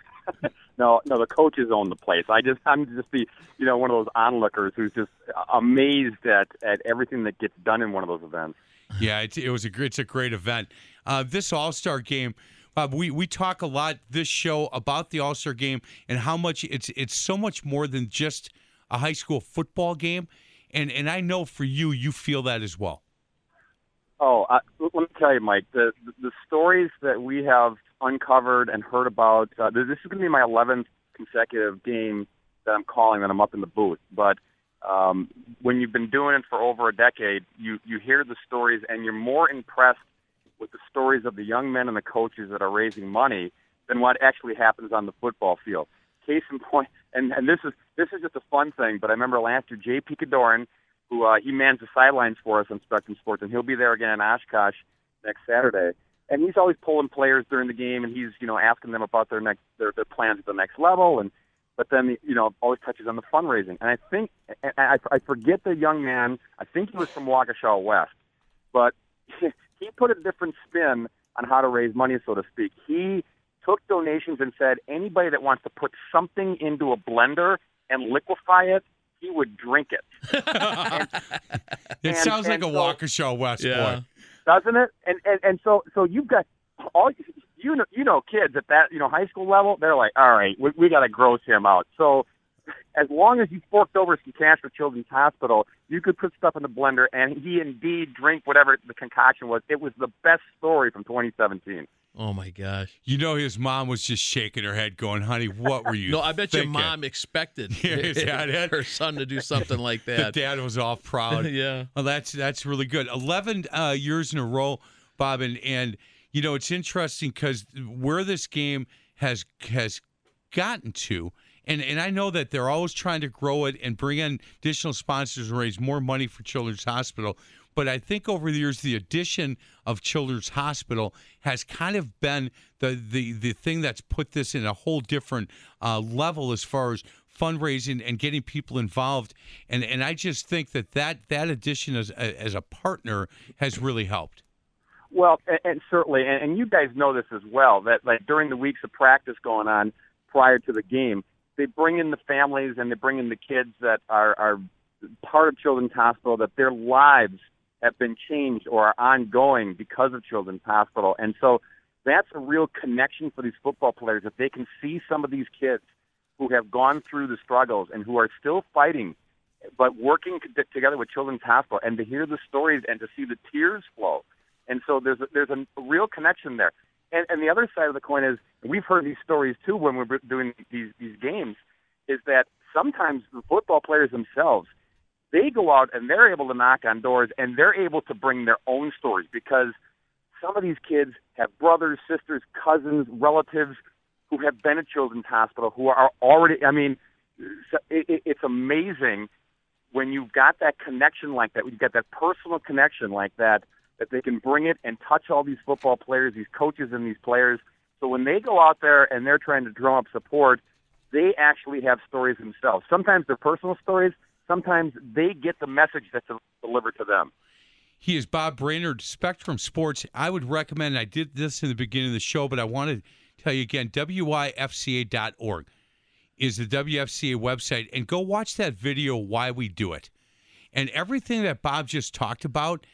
No, no, the coaches own the place. I just, I'm just the, you know, one of those onlookers who's just amazed at at everything that gets done in one of those events. Yeah, it, it was a great, it's a great event. Uh, this All Star game, Bob. We we talk a lot this show about the All Star game and how much it's it's so much more than just a high school football game, and and I know for you, you feel that as well. Oh, I, let me tell you, Mike, the the stories that we have uncovered and heard about. Uh, this is going to be my 11th consecutive game that I'm calling that I'm up in the booth. But um, when you've been doing it for over a decade, you you hear the stories and you're more impressed with the stories of the young men and the coaches that are raising money than what actually happens on the football field. Case in point, and, and this is this is just a fun thing, but I remember last year Jay Picadoran, who uh, he mans the sidelines for us on Spectrum Sports, and he'll be there again in Oshkosh next Saturday. And he's always pulling players during the game, and he's you know asking them about their next their, their plans at the next level, and but then you know always touches on the fundraising. And I think and I, I forget the young man. I think he was from Waukesha West, but *laughs* he put a different spin on how to raise money, so to speak. He took donations and said anybody that wants to put something into a blender and liquefy it, he would drink it. *laughs* It And- sounds like and a so- Waukesha West Yeah. boy. doesn't it? And and and so so you've got all you know you know kids at that you know high school level they're like all right we, we got to gross him out. So as long as you forked over some cash for Children's Hospital, you could put stuff in the blender and he indeed drink whatever the concoction was. It was the best story from 2017. Oh my gosh. You know, his mom was just shaking her head, going, "Honey, what were you?" *laughs* No, I bet thinking? your mom expected *laughs* Yeah, his *laughs* dad had- her son to do something like that. The dad was all proud. yeah. Well, that's that's really good. Eleven uh, years in a row, Bob, and, and you know it's interesting because where this game has has gotten to, and and I know that they're always trying to grow it and bring in additional sponsors and raise more money for Children's Hospital. But I think over the years, the addition of Children's Hospital has kind of been the the the thing that's put this in a whole different uh, level as far as fundraising and getting people involved. And and I just think that that, that addition as as a partner has really helped. Well, and, and certainly, and, and you guys know this as well. That like during the weeks of practice going on prior to the game, they bring in the families and they bring in the kids that are are part of Children's Hospital. That their lives have been changed or are ongoing because of Children's Hospital, and so that's a real connection for these football players. If they can see some of these kids who have gone through the struggles and who are still fighting, but working together with Children's Hospital, and to hear the stories and to see the tears flow. And so there's a, there's a real connection there. And, and the other side of the coin is we've heard these stories too when we're doing these these games, is that sometimes the football players themselves they go out and they're able to knock on doors and they're able to bring their own stories because some of these kids have brothers, sisters, cousins, relatives who have been at Children's Hospital who are already. I mean, it, it, it's amazing when you've got that connection like that. When you've got that personal connection like that, that they can bring it and touch all these football players, these coaches, and these players. So when they go out there and they're trying to drum up support, they actually have stories themselves. Sometimes they're personal stories. Sometimes they get the message that's delivered to them. He is Bob Brainerd, Spectrum Sports. I would recommend, I did this in the beginning of the show, but I want to tell you again wifca.org is the WFCA website, and go watch that video, Why We Do It. And everything that Bob just talked about,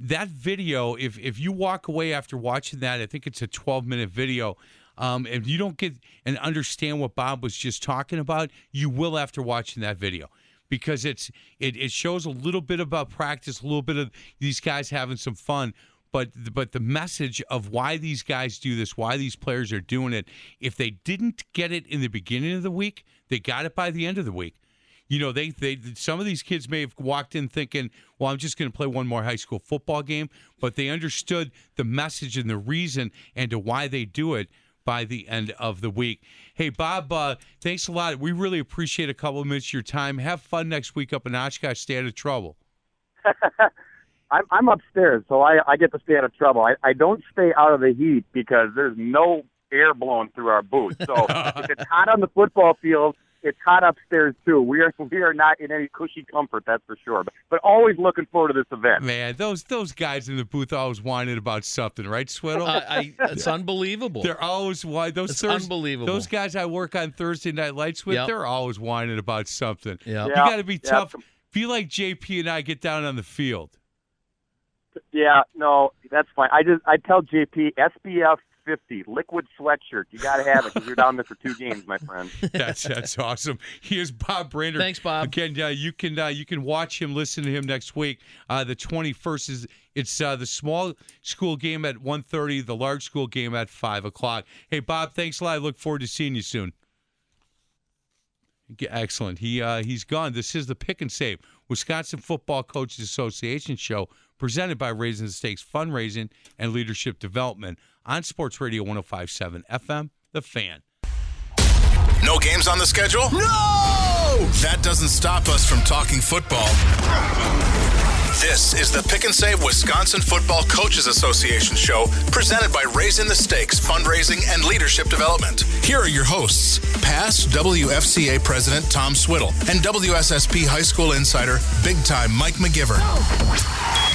that video, if, if you walk away after watching that, I think it's a 12 minute video. Um, if you don't get and understand what Bob was just talking about, you will after watching that video because it's it, it shows a little bit about practice, a little bit of these guys having some fun, but but the message of why these guys do this, why these players are doing it, if they didn't get it in the beginning of the week, they got it by the end of the week. you know, they they some of these kids may have walked in thinking, "Well, I'm just going to play one more high school football game," but they understood the message and the reason and to why they do it by the end of the week. Hey, Bob, uh, thanks a lot. We really appreciate a couple of minutes of your time. Have fun next week up in Oshkosh. Stay out of trouble. *laughs* I'm, I'm upstairs, so I, I get to stay out of trouble. I, I don't stay out of the heat because there's no air blowing through our booth. So *laughs* if it's hot on the football field, it's hot upstairs too. We are we are not in any cushy comfort, that's for sure. But, but always looking forward to this event. Man, those those guys in the booth always whining about something, right, Swiddle? I, I, it's unbelievable. They're always whining. Those It's Thurs- unbelievable. Those guys I work on Thursday night lights with, Yep. they're always whining about something. Yeah. You got to be yeah. tough. Be like JP and I get down on the field. Yeah, no, that's fine. I just I tell JP SPF 50 liquid sweatshirt. You got to have it because you're down there for two games, my friend. *laughs* That's that's awesome. He is Bob Brainerd. Thanks, Bob. Again, uh, you can uh, you can watch him, listen to him next week. Uh, the twenty first is it's uh, the small school game at 1.30, the large school game at five o'clock. Hey, Bob, thanks a lot. I look forward to seeing you soon. Excellent. He uh, he's gone. This is the Pick and Save Wisconsin Football Coaches Association show presented by Raising the Stakes Fundraising and Leadership Development on Sports Radio 105.7 FM. The Fan. No games on the schedule? No! That doesn't stop us from talking football. This is the Pick and Save Wisconsin Football Coaches Association show presented by Raising the Stakes Fundraising and Leadership Development. Here are your hosts, past WFCA President Tom Swiddle and WSSP High School Insider, big time Mike McGivern.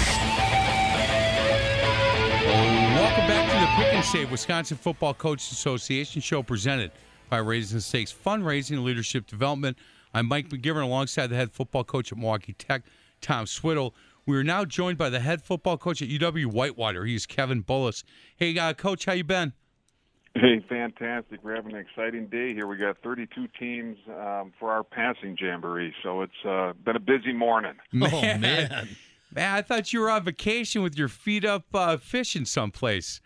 Welcome back Pick and Save Wisconsin Football Coaches Association show presented by Raising the Stakes Fundraising and Leadership Development. I'm Mike McGivern alongside the head football coach at Milwaukee Tech, Tom Swiddle. We are now joined by the head football coach at UW Whitewater. He's Kevin Bullis. Hey, uh, coach, how you been? Hey, fantastic. We're having an exciting day here. We got 32 teams um, for our passing jamboree, so it's uh, been a busy morning. *laughs* Oh man. Man, I thought you were on vacation with your feet up uh, fishing someplace.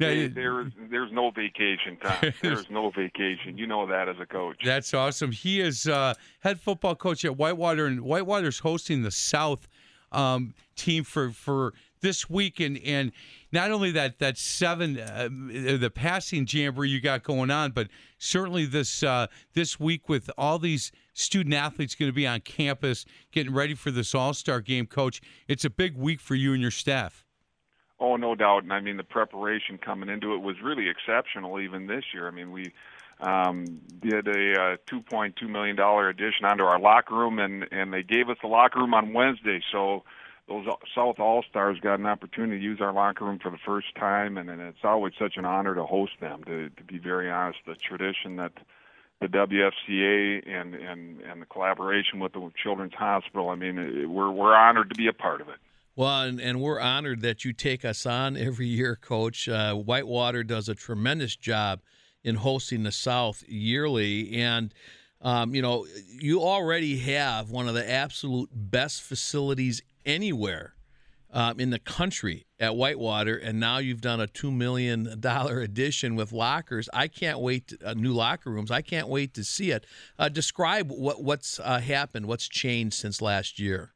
Hey, there, there's no vacation time. *laughs* There's no vacation. You know that as a coach. That's awesome. He is uh, head football coach at Whitewater, and Whitewater's hosting the South um, team for for this week. And and not only that that seven uh, the passing jamboree you got going on, but certainly this uh, this week with all these student athletes going to be on campus getting ready for this All Star game. Coach, it's a big week for you and your staff. Oh, no doubt. And I mean, the preparation coming into it was really exceptional even this year. I mean, we um, did a uh, $2.2 million addition onto our locker room, and, and they gave us the locker room on Wednesday. So those South All Stars got an opportunity to use our locker room for the first time, and, and it's always such an honor to host them. To, to be very honest, the tradition that the WFCA and, and, and the collaboration with the Children's Hospital, I mean, we're, we're honored to be a part of it. Well, and, and we're honored that you take us on every year, Coach. Uh, Whitewater does a tremendous job in hosting the South yearly, and um, you know you already have one of the absolute best facilities anywhere um, in the country at Whitewater, and now you've done a two million dollar addition with lockers. I can't wait. To, uh, new locker rooms. I can't wait to see it. Uh, describe what what's uh, happened. What's changed since last year?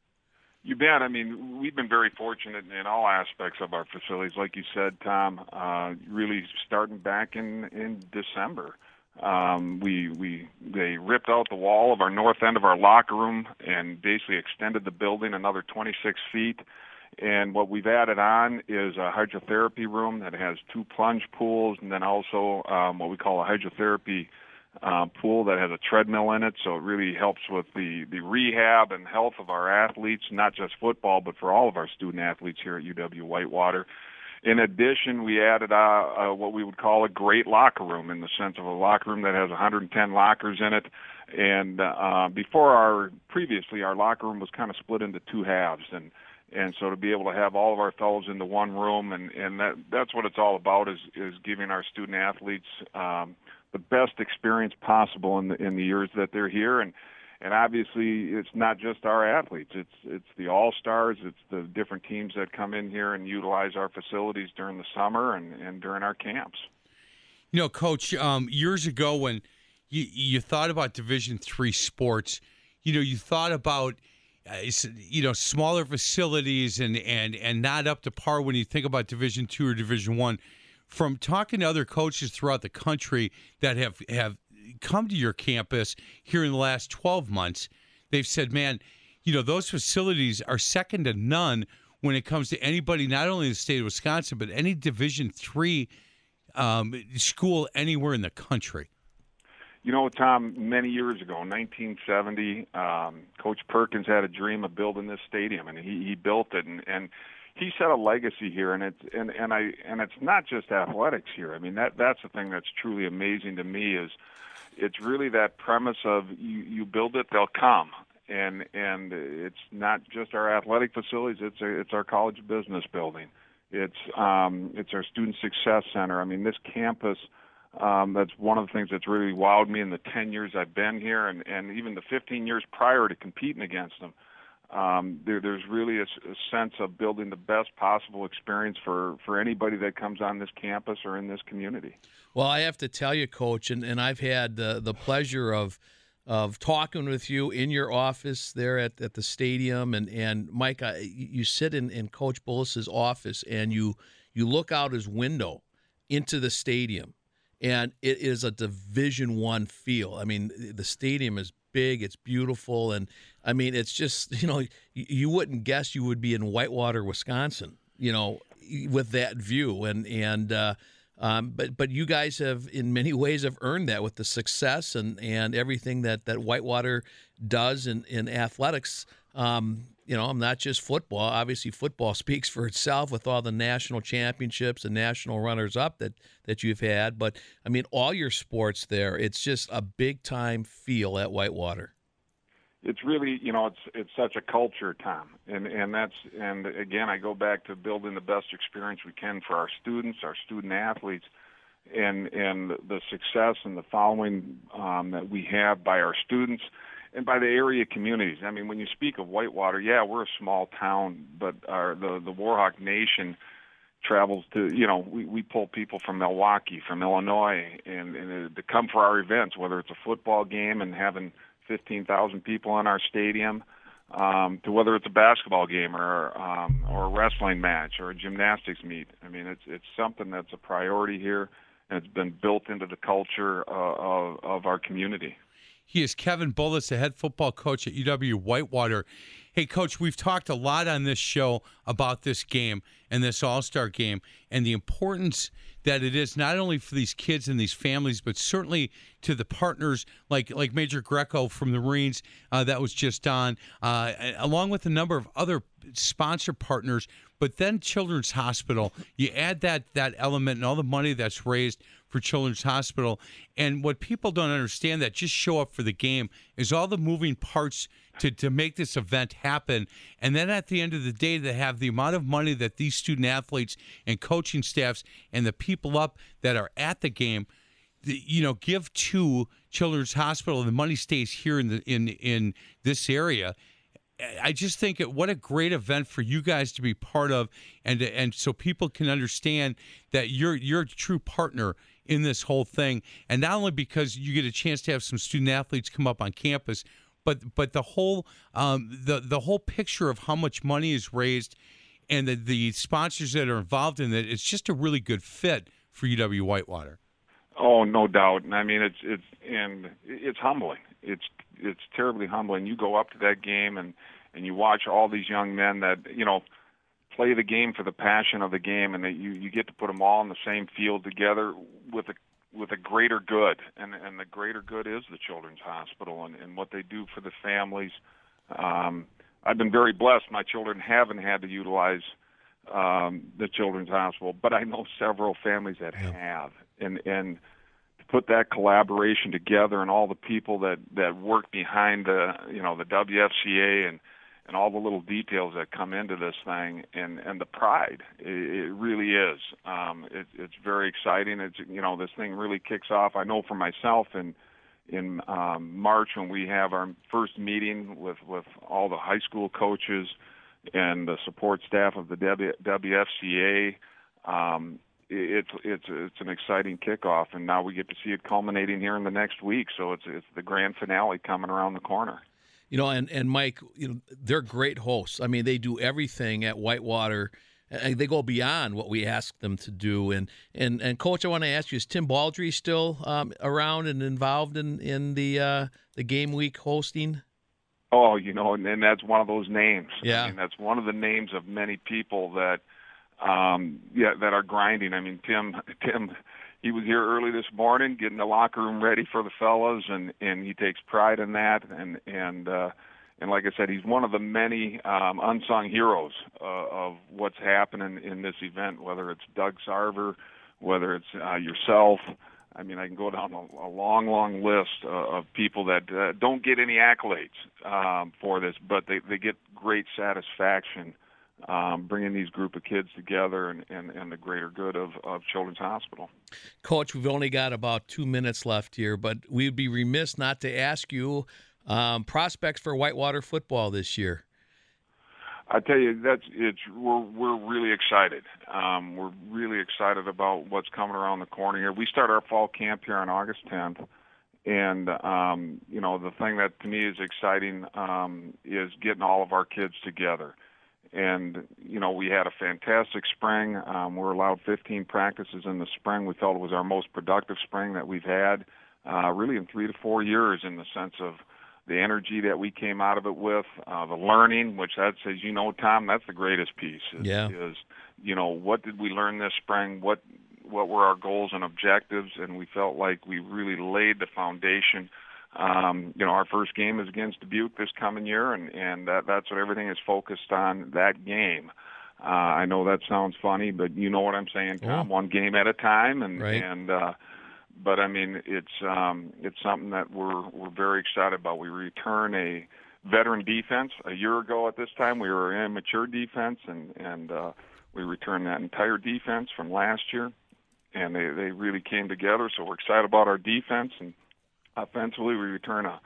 You bet. I mean, we've been very fortunate in all aspects of our facilities, like you said, Tom. Uh, really starting back in in December, um, we we they ripped out the wall of our north end of our locker room and basically extended the building another 26 feet. And what we've added on is a hydrotherapy room that has two plunge pools, and then also um, what we call a hydrotherapy uh, pool that has a treadmill in it, so it really helps with the the rehab and health of our athletes, not just football, but for all of our student athletes here at UW Whitewater. In addition, we added uh, uh, what we would call a great locker room in the sense of a locker room that has 110 lockers in it. And uh, before our previously, our locker room was kind of split into two halves, and and so to be able to have all of our fellows into one room, and and that that's what it's all about is is giving our student athletes. Um, the best experience possible in the in the years that they're here. And and obviously it's not just our athletes. It's it's the all stars it's the different teams that come in here and utilize our facilities during the summer and and during our camps. You know, Coach, um, years ago when you you thought about Division three sports, you know, you thought about uh, you know smaller facilities and and and not up to par when you think about Division two or Division one. From talking to other coaches throughout the country that have have come to your campus here in the last 12 months, they've said, man, you know, those facilities are second to none when it comes to anybody, not only in the state of Wisconsin, but any Division three um, school anywhere in the country. You know, Tom, many years ago, 1970, um, Coach Perkins had a dream of building this stadium, and he, he built it, and, and he set a legacy here, and it's and and I and it's not just athletics here. I mean, that that's the thing that's truly amazing to me is it's really that premise of you you build it, they'll come, and and it's not just our athletic facilities; it's a, it's our college business building, it's um, it's our student success center. I mean, this campus. Um, that's one of the things that's really wowed me in the 10 years I've been here, and, and even the 15 years prior to competing against them um, there, there's really a, a, sense of building the best possible experience for, for anybody that comes on this campus or in this community. Well, I have to tell you, Coach, and, and I've had the, the pleasure of of talking with you in your office there at, at the stadium, and and Mike, I, you sit in, in Coach Bullis's office and you you look out his window into the stadium, and it is a Division One feel. I mean, the stadium is big, it's beautiful, and I mean, it's just *laughs* you know you, wouldn't guess you would be in Whitewater, Wisconsin, you know, with that view, and and uh, um, but but you guys have in many ways have earned that with the success and and everything that that Whitewater does in in athletics. Um, you know, I'm not just football. Obviously, football *laughs* speaks for itself with all the national championships and national runners up that that you've had. But I mean, all your sports there, it's just a big time feel at Whitewater. It's really, you know, it's it's such a culture, Tom, and and that's and again, I go back to building the best experience we can for our students, our student athletes, and and the success and the following um, that we have by our students and by the area communities. I mean, when you speak of Whitewater, yeah, we're a small town, but our the the Warhawk Nation travels to you know we we pull people from Milwaukee, from Illinois, and, and uh, to come for our events, whether it's a football game and having 15,000 people in our stadium, um, to whether it's a basketball game or um, or a wrestling match or a gymnastics meet. I mean, it's it's something that's a priority here, and it's been built into the culture uh, of of our community. He is Kevin Bullis, the head football coach at UW Whitewater. Hey, coach, we've talked a lot on this show about this game and this All Star game and the importance that it is not only for these kids and these families, but certainly to the partners like like Major Greco from the Marines uh, that was just on, uh, along with a number of other sponsor partners. But then Children's Hospital, you add that that element and all the money that's raised for Children's Hospital. And what people don't understand that just show up for the game is all the moving parts to, to make this event happen. And then at the end of the day, to have the amount of money that these student athletes and coaching staffs and the people up that are at the game you know give to children's hospital the money stays here in the in in this area I just think it, what a great event for you guys to be part of, and and so people can understand that you're you're a true partner in this whole thing. And not only because you get a chance to have some student athletes come up on campus, but but the whole um, the the whole picture of how much money is raised and the, the sponsors that are involved in it, it's just a really good fit for UW Whitewater. Oh, no doubt. And I mean, it's it's and it's humbling. It's it's terribly humbling. You go up to that game and and you watch all these young men that you know play the game for the passion of the game, and that you you get to put them all in the same field together with a with a greater good, and and the greater good is the Children's Hospital and, and what they do for the families. Um, I've been very blessed. My children haven't had to utilize um, the Children's Hospital, but I know several families that yeah. have, and and to put that collaboration together and all the people that that work behind the you know the WFCA and and all the little details that come into this thing and and the pride. It, it really is. Um it, it's very exciting. It's you know this thing really kicks off. I know for myself in in um march when we have our first meeting with with all the high school coaches and the support staff of the w, WFCA um it's it's it's an exciting kickoff and now we get to see it culminating here in the next week. So it's it's the grand finale coming around the corner You know, and and Mike, you know, they're great hosts. I mean, they do everything at Whitewater. And they go beyond what we ask them to do. And and and coach, I want to ask you: Is Tim Baldry still um, around and involved in in the uh, the game week hosting? Oh, you know, and, and that's one of those names. Yeah. I mean, that's one of the names of many people that, um, yeah, that are grinding. I mean, Tim, Tim, he was here early this morning getting the locker room ready for the fellas, and and he takes pride in that. And and uh, and like I said, he's one of the many um, unsung heroes uh, of what's happening in this event. Whether it's Doug Sarver, whether it's uh, yourself. I mean, I can go down a, a long, long list uh, of people that uh, don't get any accolades um, for this, but they, they get great satisfaction um, bringing these group of kids together and, and, and the greater good of, of Children's Hospital. Coach, we've only got about two minutes left here, but we'd be remiss not to ask you um, prospects for Whitewater football this year. I tell you, that's it's we're we're really excited. Um, we're really excited about what's coming around the corner here. We start our fall camp here on August 10th, and um, you know the thing that to me is exciting um, is getting all of our kids together. And you know we had a fantastic spring. Um, we're allowed 15 practices in the spring. We felt it was our most productive spring that we've had, uh, really in three to four years, in the sense of the energy that we came out of it with, uh, the learning, which that's, as you know, Tom, that's the greatest piece. Is, Yeah. Is you know what did we learn this spring? What what were our goals and objectives? And we felt like we really laid the foundation. Um, you know, our first game is against Dubuque this coming year, and and that that's what everything is focused on. That game. Uh, I know that sounds funny, but you know what I'm saying, Tom. Yeah. One game at a time, and Right. and. uh but I mean, it's um, it's something that we're we're very excited about. We return a veteran defense. A year ago at this time, we were an immature defense, and and uh, we returned that entire defense from last year, and they they really came together. So we're excited about our defense, and offensively, we return a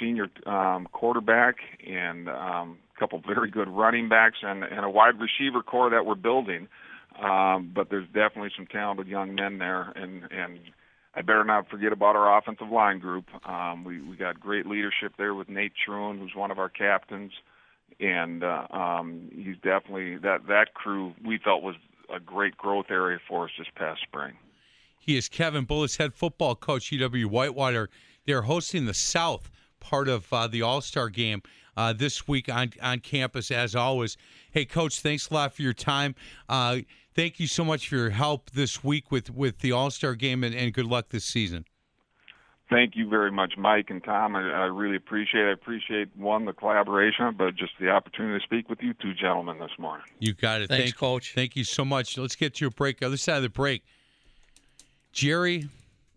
senior um, quarterback and um, a couple very good running backs, and and a wide receiver core that we're building. Um, but there's definitely some talented young men there, and and I better not forget about our offensive line group. Um, we we got great leadership there with Nate Truon, who's one of our captains, and uh, um, he's definitely that that crew we felt was a great growth area for us this past spring. He is Kevin Bullis, head football coach, UW Whitewater. They're hosting the South part of uh, the All Star game uh, this week on, on campus, as always. Hey, Coach, thanks a lot for your time. Uh, thank you so much for your help this week with, with the All Star game, and, and good luck this season. Thank you very much, Mike and Tom. I, I really appreciate. it. I appreciate one the collaboration, but just the opportunity to speak with you two gentlemen this morning. You got it. Thanks, thank, Coach. Thank you so much. Let's get to a break. Other side of the break, Jerry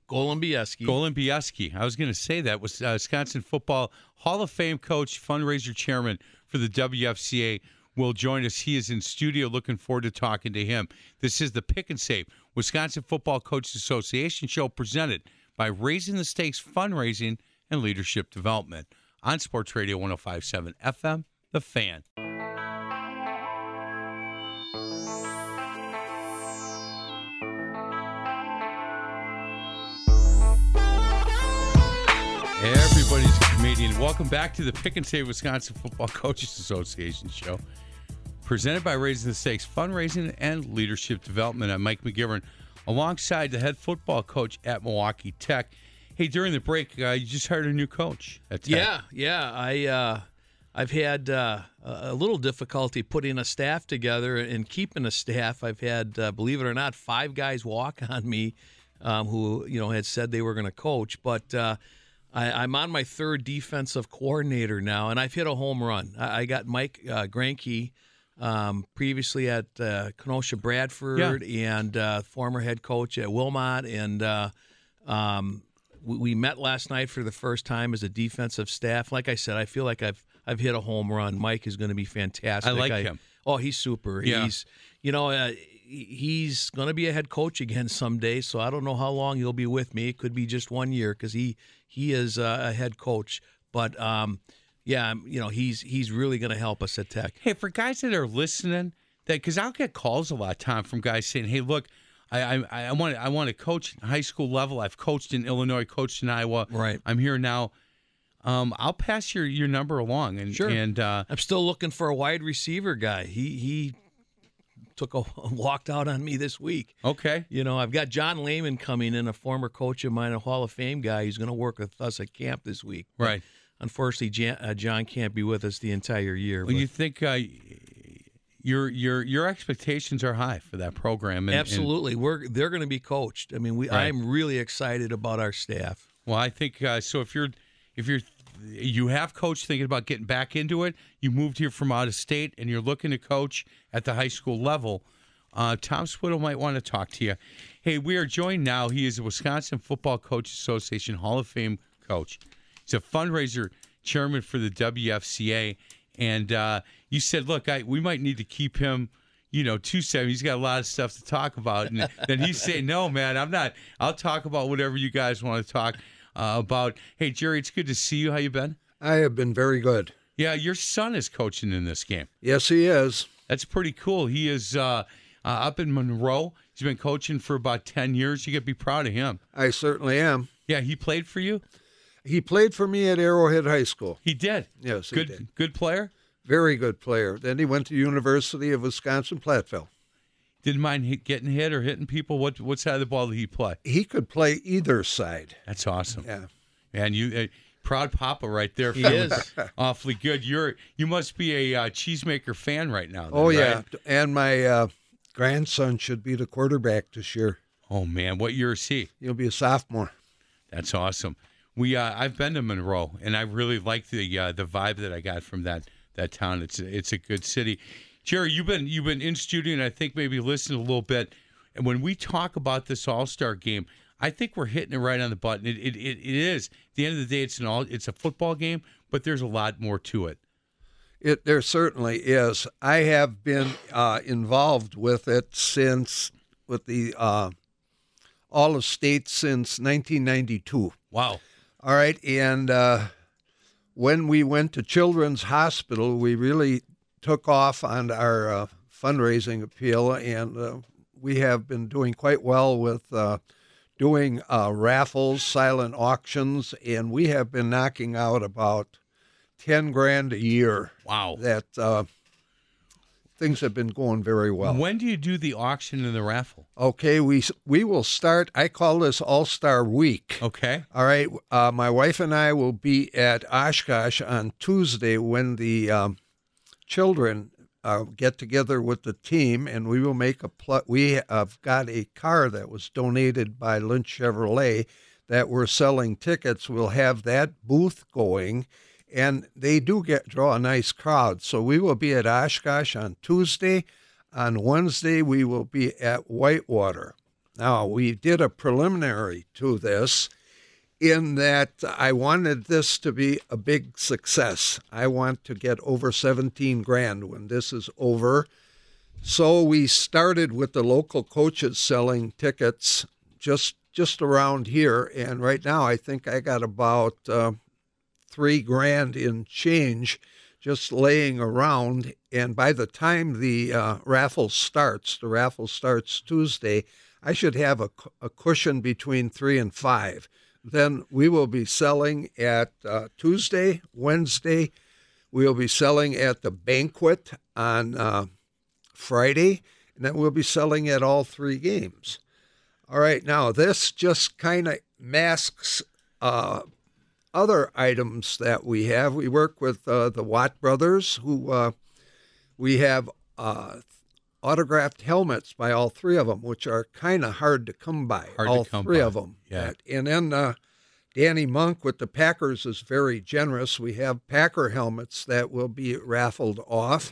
Golembieski. Golembieski. I was going to say that was uh, Wisconsin football Hall of Fame coach, fundraiser chairman for the WFCA. Will join us. He is in studio. Looking forward to talking to him. This is the Pick and Save Wisconsin Football Coaches Association show presented by Raising the Stakes Fundraising and Leadership Development on Sports Radio 105.7 FM. The Fan. Everybody's a comedian. Welcome back to the Pick and Save Wisconsin Football Coaches Association show, presented by Raising the Stakes Fundraising and Leadership Development. I'm Mike McGivern, alongside the head football coach at Milwaukee Tech. Hey, during the break, uh, you just hired a new coach. Yeah, yeah. I uh, I've had uh, a little difficulty putting a staff together and keeping a staff. I've had, uh, believe it or not, five guys walk on me um, who you know had said they were going to coach, but. I, I'm on my third defensive coordinator now, and I've hit a home run. I, I got Mike uh, Granke, um, previously at uh, Kenosha Bradford, and uh, former head coach at Wilmot, and uh, um, we, we met last night for the first time as a defensive staff. Like I said, I feel like I've I've hit a home run. Mike is going to be fantastic. I like him. Oh, he's super. Yeah. He's you know. Uh, He's going to be a head coach again *laughs* someday, so I don't know how long he'll be with me. It could be just one year because he he is uh, a head coach. But um, yeah, you know he's he's really going to help us at Tech. Hey, for guys that are listening, that because I'll get calls a lot, Tom, from guys saying, "Hey, look, I I, I want I want to coach at high school level. I've coached in Illinois, coached in Iowa. Right. I'm here now. um, I'll pass your, your number along. And Sure. and uh, I'm still looking for a wide receiver guy. He he took a *laughs* walked out on me this week. okay, You know, I've got John Lehman coming in, a former coach of mine, a Hall of Fame guy. He's going to work with us at camp this week. right. Unfortunately, Jan, uh, John can't be with us the entire year. Well, but- you think uh, your your your expectations are high for that program? And, and- Absolutely, we're they're going to be coached. I mean, we Right. I'm really excited about our staff. well, I think uh, so. If you're if you're you have coach thinking about getting back into it, you moved here from out of state, and you're looking to coach at the high school level. Uh, Tom Swiddle might want to talk to you. Hey, we are joined now. He is a Wisconsin Football Coach Association Hall of Fame coach. He's a fundraiser chairman for the WFCA, and uh, you said, "Look, I, we might need to keep him." You know, two seven. He's got a lot of stuff to talk about, and then he's saying, "No, man, I'm not. I'll talk about whatever you guys want to talk uh, about." Hey, Jerry, it's good to see you. How you been? I have been very good. Yeah, your son is coaching in this game. Yes, he is. That's pretty cool. He is uh, uh, up in Monroe. He's been coaching for about ten years. You got to be proud of him. I certainly am. Yeah, he played for you. He played for me at Arrowhead High School. He did. Yes, he good, did. good player. Very good player. Then he went to University of Wisconsin Platteville. Didn't mind hit, getting hit or hitting people. What what side of the ball did he play? He could play either side. That's awesome. Yeah. And you, uh, proud papa, right there. He is. *laughs* awfully good. You're you must be a uh, cheesemaker fan right now. then, Oh yeah, right? and my uh, grandson should be the quarterback this year. Oh man, what year is he? He'll be a sophomore. That's awesome. We uh, I've been to Monroe, and I really like the uh, the vibe that I got from that that town. It's it's a good city. Jerry, you've been you've been in studio, and I think maybe listened a little bit. And when we talk about this All Star game, I think we're hitting it right on the button. It, it it it is. At the end of the day, it's an all it's a football game, but there's a lot more to it. It there certainly is. I have been uh, involved with it since with the uh, all of state since 1992. Wow. All right, and uh, when we went to Children's Hospital, we really took off on our uh, fundraising appeal, and uh, we have been doing quite well with uh, doing uh, raffles, silent auctions, and we have been knocking out about ten grand a year. Wow. That uh, things have been going very well. When do you do the auction and the raffle? Okay, we we will start. I call this All Star Week. Okay. All right, uh, my wife and I will be at Oshkosh on Tuesday when the um, children uh, get together with the team, and we will make a. Pl- we have got a car that was donated by Lynch Chevrolet that we're selling tickets. We'll have that booth going, and they do get draw a nice crowd. So we will be at Oshkosh on Tuesday. On Wednesday, we will be at Whitewater. Now, we did a preliminary to this in that I wanted this to be a big success. I want to get over 17 grand when this is over. So we started with the local coaches selling tickets just just around here, and right now I think I got about uh, three grand in change just laying around. And by the time the uh, raffle starts, the raffle starts Tuesday, I should have a, a cushion between three and five. Then we will be selling at uh, Tuesday, Wednesday. We'll be selling at the banquet on uh, Friday, and then we'll be selling at all three games. All right, now this just kind of masks uh, other items that we have. We work with uh, the Watt brothers, who uh, we have uh, autographed helmets by all three of them, which are kind of hard to come by. Hard to all come three by, of them. yeah. And then uh, Danny Monk with the Packers is very generous. We have Packer helmets that will be raffled off.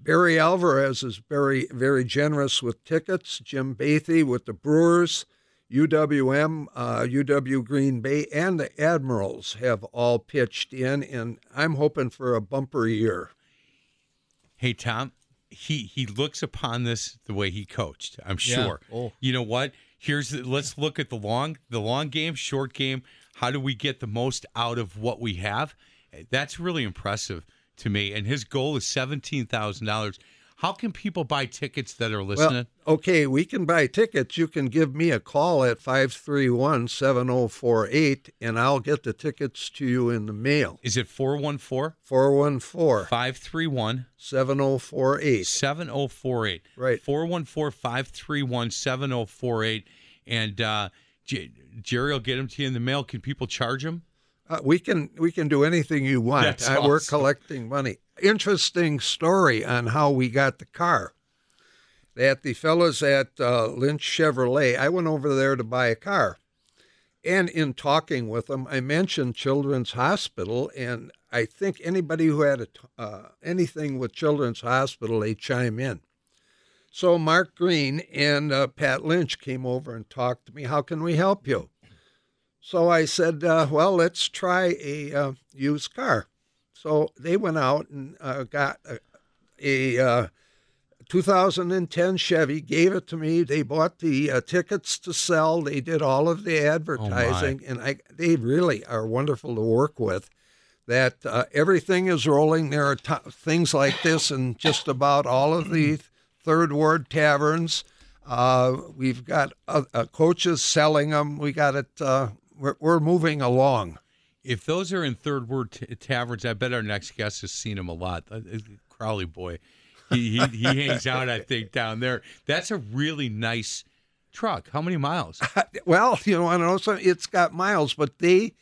Barry Alvarez is very, very generous with tickets. Jim Bathy with the Brewers, UWM, uh, UW Green Bay, and the Admirals have all pitched in, and I'm hoping for a bumper year. Hey Tom, he he looks upon this the way he coached. I'm Yeah. sure. Oh. You know what? Here's the, let's look at the long the long game, short game. How do we get the most out of what we have? That's really impressive to me. And his goal is seventeen thousand dollars. How can people buy tickets that are listening? Well, okay, we can buy tickets. You can give me a call at 531 7048, and I'll get the tickets to you in the mail. Is it 414 414 531 7048. 7048? Right. 414 531 7048. And uh, J- Jerry will get them to you in the mail. Can people charge them? Uh, we can we can do anything you want. That's I, We're collecting money. Interesting story on how we got the car. That the fellows at uh, Lynch Chevrolet, I went over there to buy a car, and in talking with them, I mentioned Children's Hospital, and I think anybody who had a uh, anything with Children's Hospital, they chime in. So Mark Green and uh, Pat Lynch came over and talked to me. How can we help you? So I said, uh, well, let's try a uh, used car. So they went out and uh, got a, a uh, 2010 Chevy, gave it to me. They bought the uh, tickets to sell. They did all of the advertising, and I they really are wonderful to work with. That uh, everything is rolling. There are t- things like this in just about all of the third ward taverns. Uh, we've got uh, uh, coaches selling them. We got it. We're, we're moving along. If those are in third word t- taverns, I bet our next guest has seen him a lot. Uh, uh, Crowley boy, he, he he *laughs* hangs out, I think, down there. That's a really nice truck. How many miles? *laughs* Well, you know, I don't know. So it's got miles, but they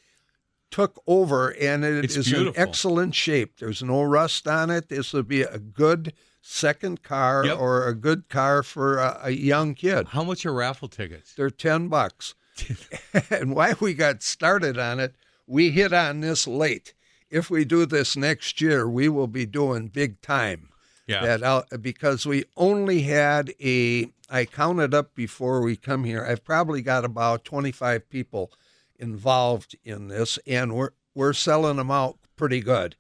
took over, and it It's is in excellent shape. There's no rust on it. This would be a good second car Yep. or a good car for a, a young kid. How much are raffle tickets? They're ten bucks. *laughs* and why we got started on it, we hit on this late. If we do this next year, we will be doing big time. Yeah. That out because we only had a. I counted up before we come here. I've probably got about twenty five people involved in this, and we're we're selling them out pretty good.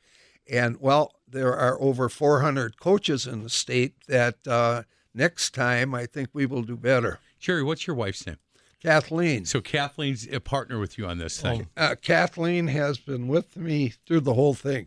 And well, there are over 400 coaches in the state that uh, next time I think we will do better. Jerry, what's your wife's name? Kathleen. So Kathleen's a partner with you on this thing. Uh, Kathleen has been with me through the whole thing.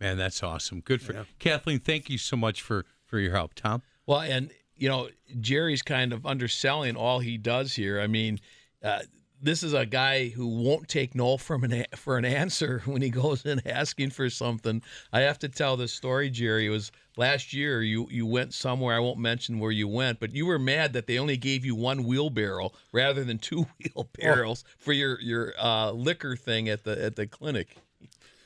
Man, that's awesome. Good for Kathleen. Thank you so much for for your help, Tom. Well, and you know, Jerry's kind of underselling all he does here. I mean, uh, this is a guy who won't take no from an a- for an answer *laughs* when he goes in asking for something. I have to tell this story, Jerry. It was last year. You you went somewhere. I won't mention where you went, but you were mad that they only gave you one wheelbarrow rather than two *laughs* wheelbarrows for your your uh, liquor thing at the at the clinic.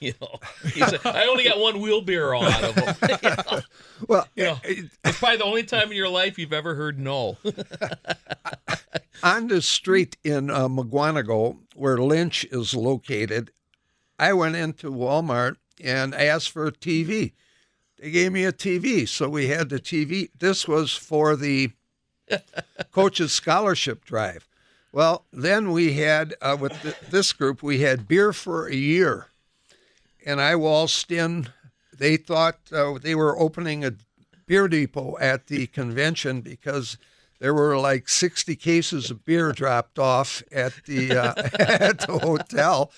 *laughs* You know, he said, I only got one wheelbarrow out of them. You know? Well, You know, it's probably the only time in your life you've ever heard no. *laughs* on the street in uh, Mukwonago, where Lynch is located, I went into Walmart and asked for a TV. They gave me a TV, so we had the TV. This was for the *laughs* coach's scholarship drive. Well, then we had uh, with th- this group, we had beer for a year, and I waltzed in. They thought uh, they were opening a beer depot at the convention because there were like 60 cases of beer dropped off at the uh, *laughs* at the hotel,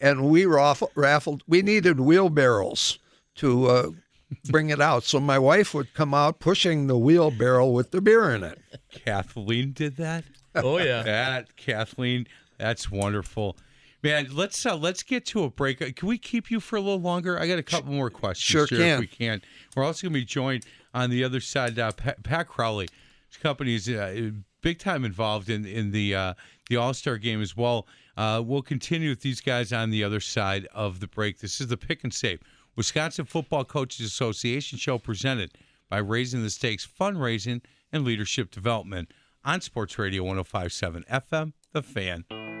and we raffled, raffled. We needed wheelbarrows to uh, bring it out, so my wife would come out pushing the wheelbarrow with the beer in it. Kathleen did that. Oh yeah. That Kathleen, that's wonderful. Man, let's uh, let's get to a break. Uh, Can we keep you for a little longer? I got a couple more questions. Sure here, can. If we can. We're also going to be joined on the other side. Uh, Pat, Pat Crowley, his company is uh, big time involved in in the uh, the All Star game as well. Uh, we'll continue with these guys on the other side of the break. This is the Pick and Save Wisconsin Football Coaches Association show presented by Raising the Stakes Fundraising and Leadership Development on Sports Radio 1057 FM, The Fan.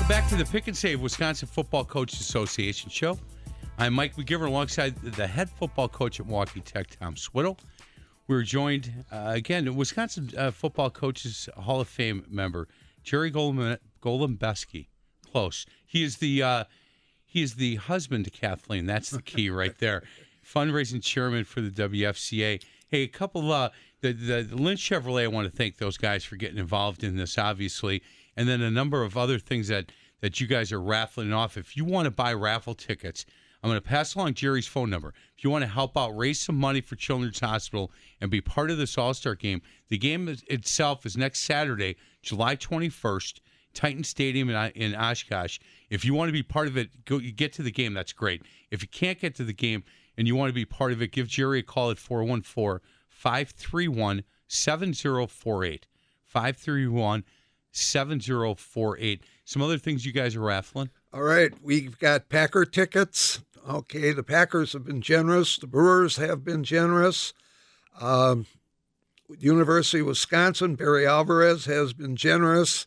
Welcome back to the Pick and Save Wisconsin Football Coaches Association show. I'm Mike McGivern alongside the head football coach at Milwaukee Tech, Tom Swiddle. We're joined uh, again, Wisconsin uh, Football Coaches Hall of Fame member Jerry Golombeski. Close. He is the uh, he is the husband to Kathleen. That's the key right there. Fundraising chairman for the WFCA. Hey, a couple uh, the, the the Lynch Chevrolet. I want to thank those guys for getting involved in this, obviously, and then a number of other things that that you guys are raffling off. If you want to buy raffle tickets, I'm going to pass along Jerry's phone number. If you want to help out, raise some money for Children's Hospital, and be part of this All Star game. The game is- itself is next Saturday, July 21st. Titan Stadium in, in Oshkosh. If you want to be part of it, go get to the game. That's great. If you can't get to the game and you want to be part of it, give Jerry a call at 414 531 7048. 531 7048. Some other things you guys are raffling? All right, we've got Packer tickets. Okay, the Packers have been generous. The Brewers have been generous. Um, University of Wisconsin, Barry Alvarez has been generous.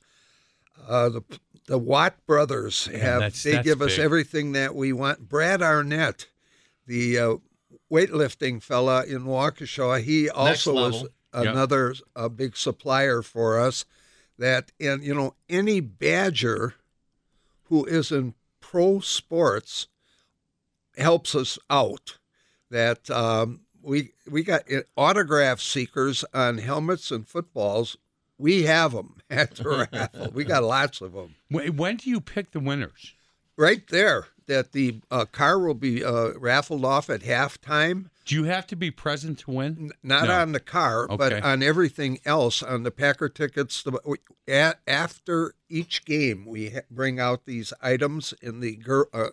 Uh, the the Watt brothers Yeah, have that's- they that's give us everything that we want. Brad Arnett, the uh, weightlifting fella in Waukesha, he also was level. Yep. another uh, big supplier for us. That and you know any Badger who is in pro sports helps us out. That um, we we got uh, autograph seekers on helmets and footballs. We have them *laughs* at the raffle. We got lots of them When, when do you pick the winners? right there. That the uh, car will be uh, raffled off at halftime. Do you have to be present to win? Not No. on the car, but on everything else. On the Packer tickets, the, we- a, after each game, we ha- bring out these items. In the girl, uh,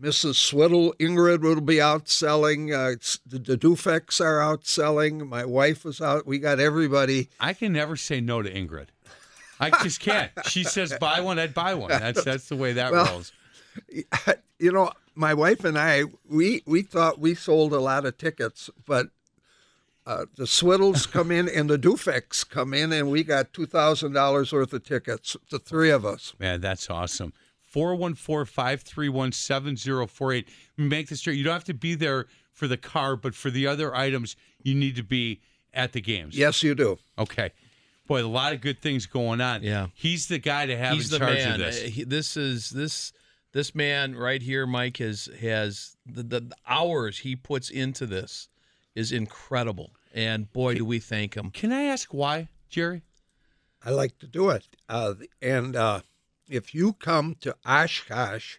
Mrs. Swiddle, Ingrid will be out selling. Uh, the, the Dufeks are out selling. My wife was out. We got everybody. I can never say no to Ingrid. I just can't. She says buy one, I'd buy one. That's that's the way that Well, rolls. *laughs* you know, my wife and I, we we thought we sold a lot of tickets, but uh, the Swiddles *laughs* come in and the Dufeks come in, and we got two thousand dollars worth of tickets. The three of us. Man, that's awesome. 414-531-7048. Make this straight. You don't have to be there for the car, but for the other items, you need to be at the games. Yes, you do. Okay. Boy, a lot of good things going on. Yeah. He's the guy to have He's in the charge man. of this. Uh, he- this is this this man right here, Mike has has the, the, the hours he puts into this is incredible, and boy, do we thank him. Can I ask why, Jerry? I like to do it. Uh, and uh, if you come to Oshkosh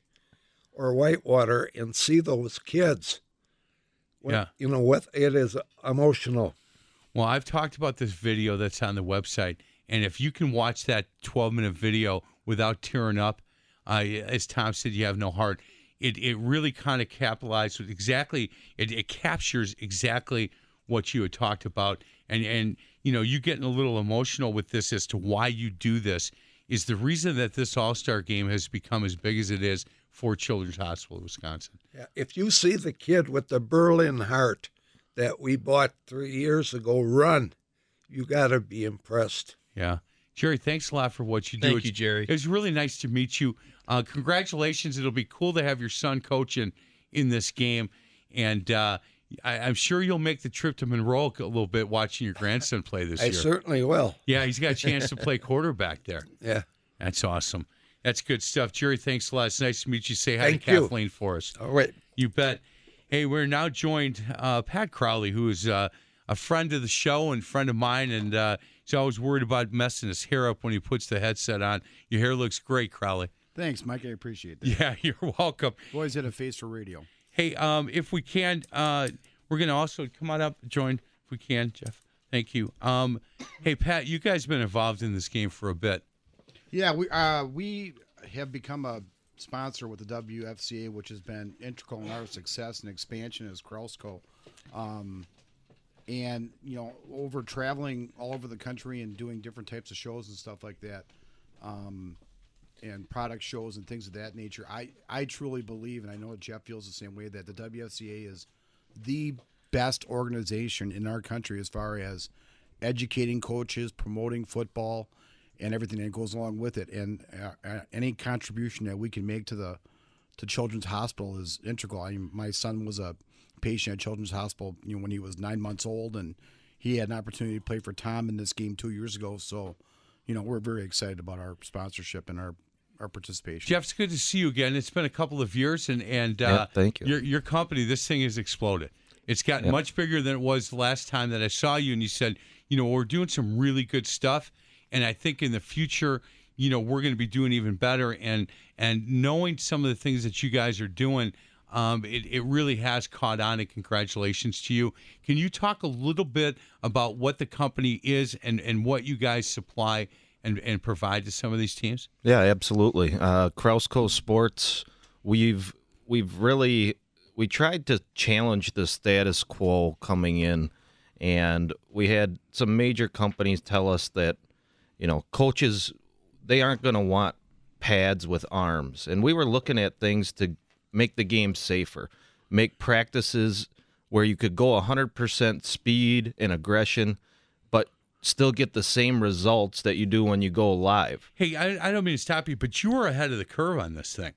or Whitewater and see those kids, what- Yeah. you know what? It is emotional. Well, I've talked about this video that's on the website, and if you can watch that 12 minute video without tearing up, uh, as Tom said, you have no heart. It it really kind of capitalized with exactly it, it captures exactly what you had talked about, and and you know you getting a little emotional with this as to why you do this is the reason that this All Star game has become as big as it is for Children's Hospital of Wisconsin. Yeah, If you see the kid with the Berlin heart that we bought three years ago run, you got to be impressed. Yeah. Jerry, thanks a lot for what you do. Thank It's- you, Jerry. It was really nice to meet you. Uh, congratulations. It'll be cool to have your son coaching in this game. And uh, I, I'm sure you'll make the trip to Monroe a little bit watching your grandson play this I year. certainly will. Yeah, he's got a chance to play quarterback there. *laughs* Yeah. That's awesome. That's good stuff. Jerry, thanks a lot. It's nice to meet you. Say hi Thank to you. Kathleen for us. All right. You bet. Hey, we're now joined uh, Pat Crowley, who is uh, a friend of the show and friend of mine, and uh, he's always worried about messing his hair up when he puts the headset on. Your hair looks great, Crowley. Thanks, Mike. I appreciate that. Yeah, *laughs* you're welcome. Always had a face for radio. Hey, um, if we can, uh, we're gonna also come on up, join if we can, Jeff. Thank you. Um, hey, Pat, you guys have been involved in this game for a bit. Yeah, we uh, we have become a sponsor with the WFCA, which has been integral in our success and expansion as Krausko. Um, and you know, over traveling all over the country and doing different types of shows and stuff like that, um, and product shows and things of that nature. I I truly believe, and I know Jeff feels the same way, that the WFCA is the best organization in our country as far as educating coaches, promoting football, and everything that goes along with it. And uh, uh, any contribution that we can make to the to Children's Hospital is integral. I mean, my son was a patient at Children's Hospital, you know, when he was nine months old, and he had an opportunity to play for Tom in this game two years ago. So, you know, we're very excited about our sponsorship and our our participation. Jeff, it's good to see you again. It's been a couple of years, and and uh, Yeah, thank you. Your your company, this thing has exploded. It's gotten Yep. much bigger than it was the last time that I saw you, and you said, you know, we're doing some really good stuff, and I think in the future, you know, we're going to be doing even better. And and knowing some of the things that you guys are doing, um, it it really has caught on. And congratulations to you. Can you talk a little bit about what the company is and and what you guys supply and and provide to some of these teams? Yeah, absolutely. Uh, Krausko Sports, we've we've really we tried to challenge the status quo coming in, and we had some major companies tell us that you know coaches they aren't going to want pads with arms, and we were looking at things to make the game safer, make practices where you could go 100% speed and aggression, but still get the same results that you do when you go live. Hey, I, I don't mean to stop you, but you were ahead of the curve on this thing,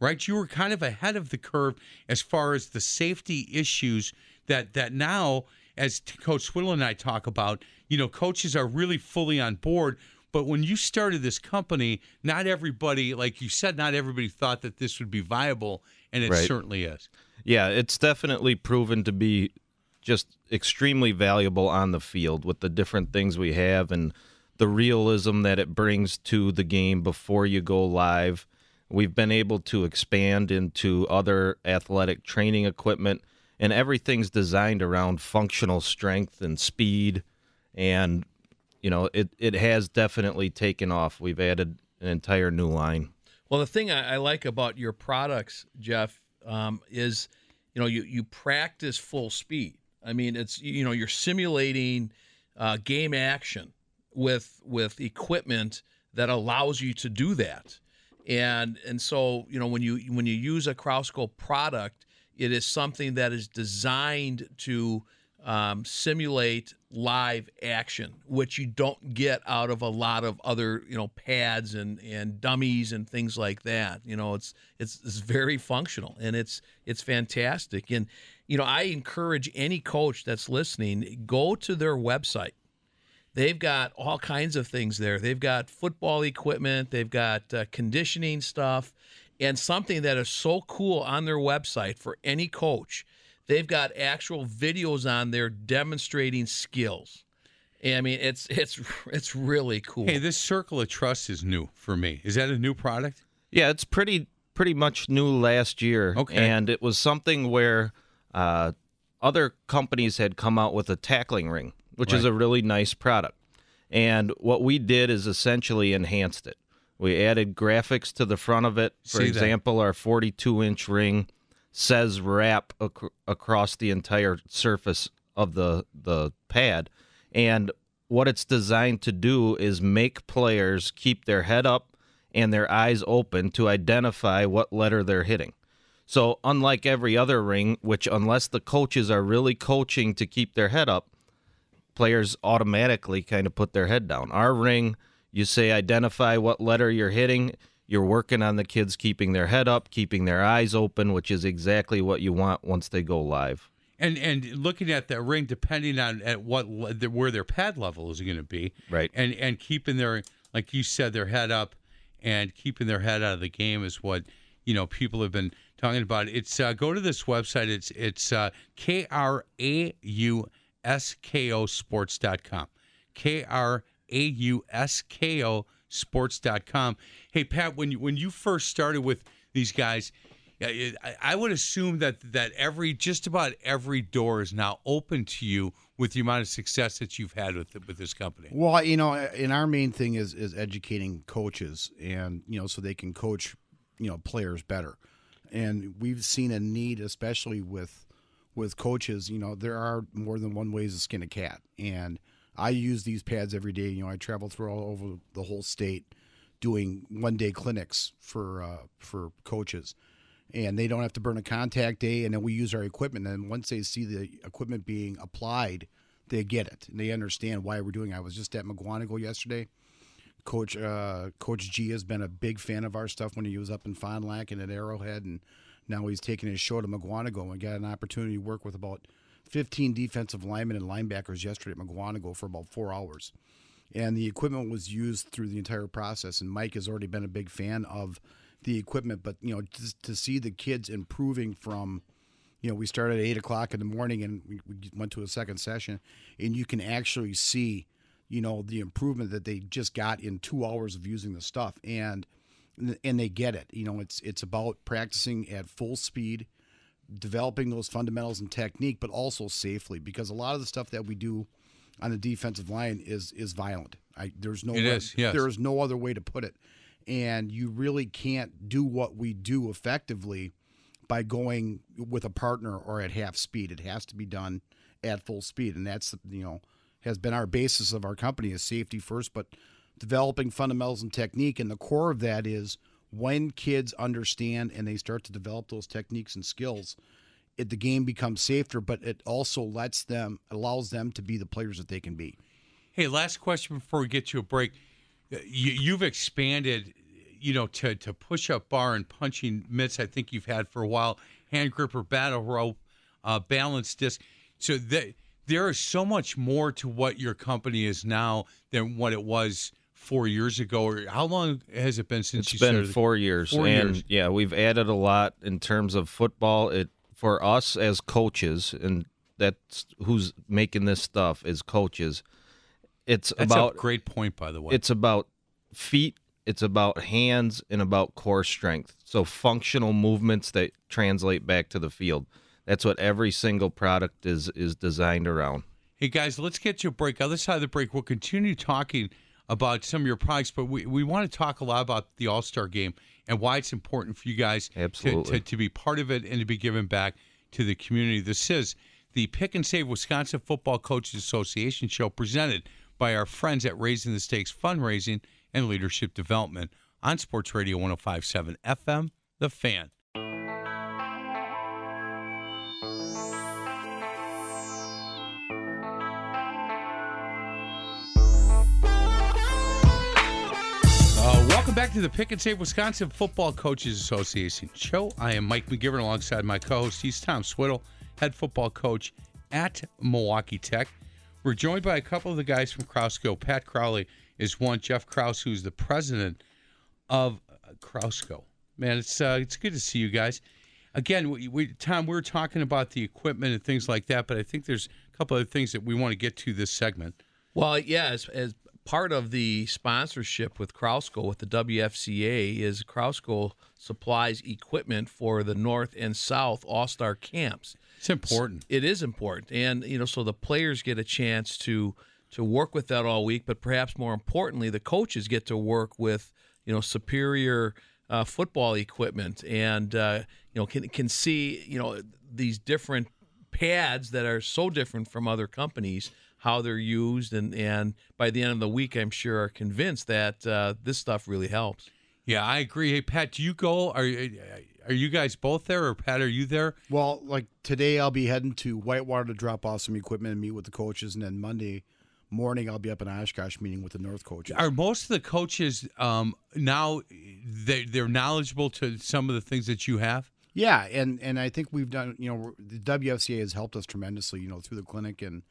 right? You were kind of ahead of the curve as far as the safety issues that that now, as Coach Swiddle and I talk about, you know, coaches are really fully on board. But when you started this company, not everybody, like you said, not everybody thought that this would be viable, and it Right. certainly is. Yeah, it's definitely proven to be just extremely valuable on the field with the different things we have and the realism that it brings to the game before you go live. We've been able to expand into other athletic training equipment, and everything's designed around functional strength and speed. And, you know, it, it has definitely taken off. We've added an entire new line. Well, the thing I, I like about your products, Jeff, um, is you know you you practice full speed. I mean, it's you know you're simulating uh, game action with with equipment that allows you to do that, and and so you know when you when you use a Krausko product, it is something that is designed to um, simulate live action, which you don't get out of a lot of other you know pads and and dummies and things like that. You know, it's it's it's very functional and it's it's fantastic. And you know, I encourage any coach that's listening go to their website. They've got all kinds of things there. They've got football equipment, they've got uh, conditioning stuff, and something that is so cool on their website for any coach. They've got actual videos on there demonstrating skills. And, I mean, it's it's it's really cool. Hey, this Circle of Trust is new for me. Is that a new product? Yeah, it's pretty pretty much new last year. Okay. And it was something where uh, other companies had come out with a tackling ring, which is a really nice product. And what we did is essentially enhanced it. We added graphics to the front of it. For See that. example, our 42 inch ring says wrap ac- across the entire surface of the the pad. And what it's designed to do is make players keep their head up and their eyes open to identify what letter they're hitting. So, unlike every other ring, which unless the coaches are really coaching to keep their head up, players automatically kind of put their head down. Our ring, you say identify what letter you're hitting. You're working on the kids keeping their head up, keeping their eyes open, which is exactly what you want once they go live. And and looking at that ring, depending on at what where their pad level is going to be, Right. And and keeping their like you said their head up, and keeping their head out of the game is what you know people have been talking about. It's uh, go to this website. It's it's uh, k r a u s k o sports.com. K R A U S K O sports.com. Hey Pat, when you when you first started with these guys, I- I would assume that that every just about every door is now open to you with the amount of success that you've had with with this company. Well, you know, and our main thing is is educating coaches, and you know, so they can coach, you know, players better. And we've seen a need, especially with with coaches. You know, there are more than one ways to skin a cat, and I use these pads every day. You know, I travel through all over the whole state, doing one day clinics for uh, for coaches. And they don't have to burn a contact day, and then we use our equipment. And once they see the equipment being applied, they get it and they understand why we're doing. it. I was just at Mukwonago yesterday. Coach uh, Coach G has been a big fan of our stuff when he was up in Fond Lac and at Arrowhead, and now he's taking his show to Mukwonago and got an opportunity to work with about 15 defensive linemen and linebackers yesterday at Mukwonago for about four hours. And the equipment was used through the entire process. And Mike has already been a big fan of the equipment, but you know, just to see the kids improving from you know, we started at eight o'clock in the morning and we, we went to a second session, and you can actually see, you know, the improvement that they just got in two hours of using the stuff, and and they get it. You know, it's it's about practicing at full speed, developing those fundamentals and technique, but also safely, because a lot of the stuff that we do on the defensive line is is violent. I, there's no It way- is, yes. there is no other way to put it, and you really can't do what we do effectively by going with a partner or at half speed. It has to be done at full speed, and that's you know has been our basis of our company is safety first, but developing fundamentals and technique. And the core of that is when kids understand and they start to develop those techniques and skills, it, the game becomes safer, but it also lets them allows them to be the players that they can be. Hey, last question before we get to a break. Uh, You, you've expanded, you know, to, to push up bar and punching mitts. I think you've had for a while. Hand gripper, battle rope, uh, balance disc. So that there is so much more to what your company is now than what it was four years ago. Or how long has it been since It's you been started? four years, Four and years. yeah, we've added a lot in terms of football. It for us as coaches, and that's who's making this stuff is coaches. It's That's about a great point, by the way. It's about feet. It's about hands and about core strength. So functional movements that translate back to the field. That's what every single product is is designed around. Hey guys, let's get to a break. Other side of the break, we'll continue talking about some of your products, but we, we want to talk a lot about the All Star game and why it's important for you guys to, Absolutely. to, to be part of it and to be given back to the community. This is the Pick and Save Wisconsin Football Coaches Association show presented by our friends at Raising the Stakes Fundraising and Leadership Development on Sports Radio 1057 FM, The Fan. Welcome back to the Pick and Save Wisconsin Football Coaches Association show. I am Mike McGivern alongside my co-host. He's Tom Swiddle, head football coach at Milwaukee Tech. We're joined by a couple of the guys from Krausko. Pat Crowley is one. Jeff Kraus, who's the president of uh, Krausko. Man, it's uh, it's good to see you guys. Again, we, we Tom, we were talking about the equipment and things like that, but I think there's a couple of things that we want to get to this segment. Well, yeah, as, as part of the sponsorship with Krausko with the WFCA is Krausko supplies equipment for the North and South All Star camps. It's important. It is important, and you know, so the players get a chance to to work with that all week, but perhaps more importantly, the coaches get to work with you know superior uh, football equipment, and uh, you know can can see you know these different pads that are so different from other companies how they're used and and by the end of the week i'm sure are convinced that uh, this stuff really helps Yeah, I agree. Hey, Pat, do you go? Are are you guys both there, or Pat, are you there? Well, like today, I'll be heading to Whitewater to drop off some equipment and meet with the coaches, and then Monday morning, I'll be up in Oshkosh meeting with the North coaches. Are most of the coaches um, now they they're knowledgeable to some of the things that you have? Yeah, and and I think we've done. You know, the WFCA has helped us tremendously. You know, through the clinic and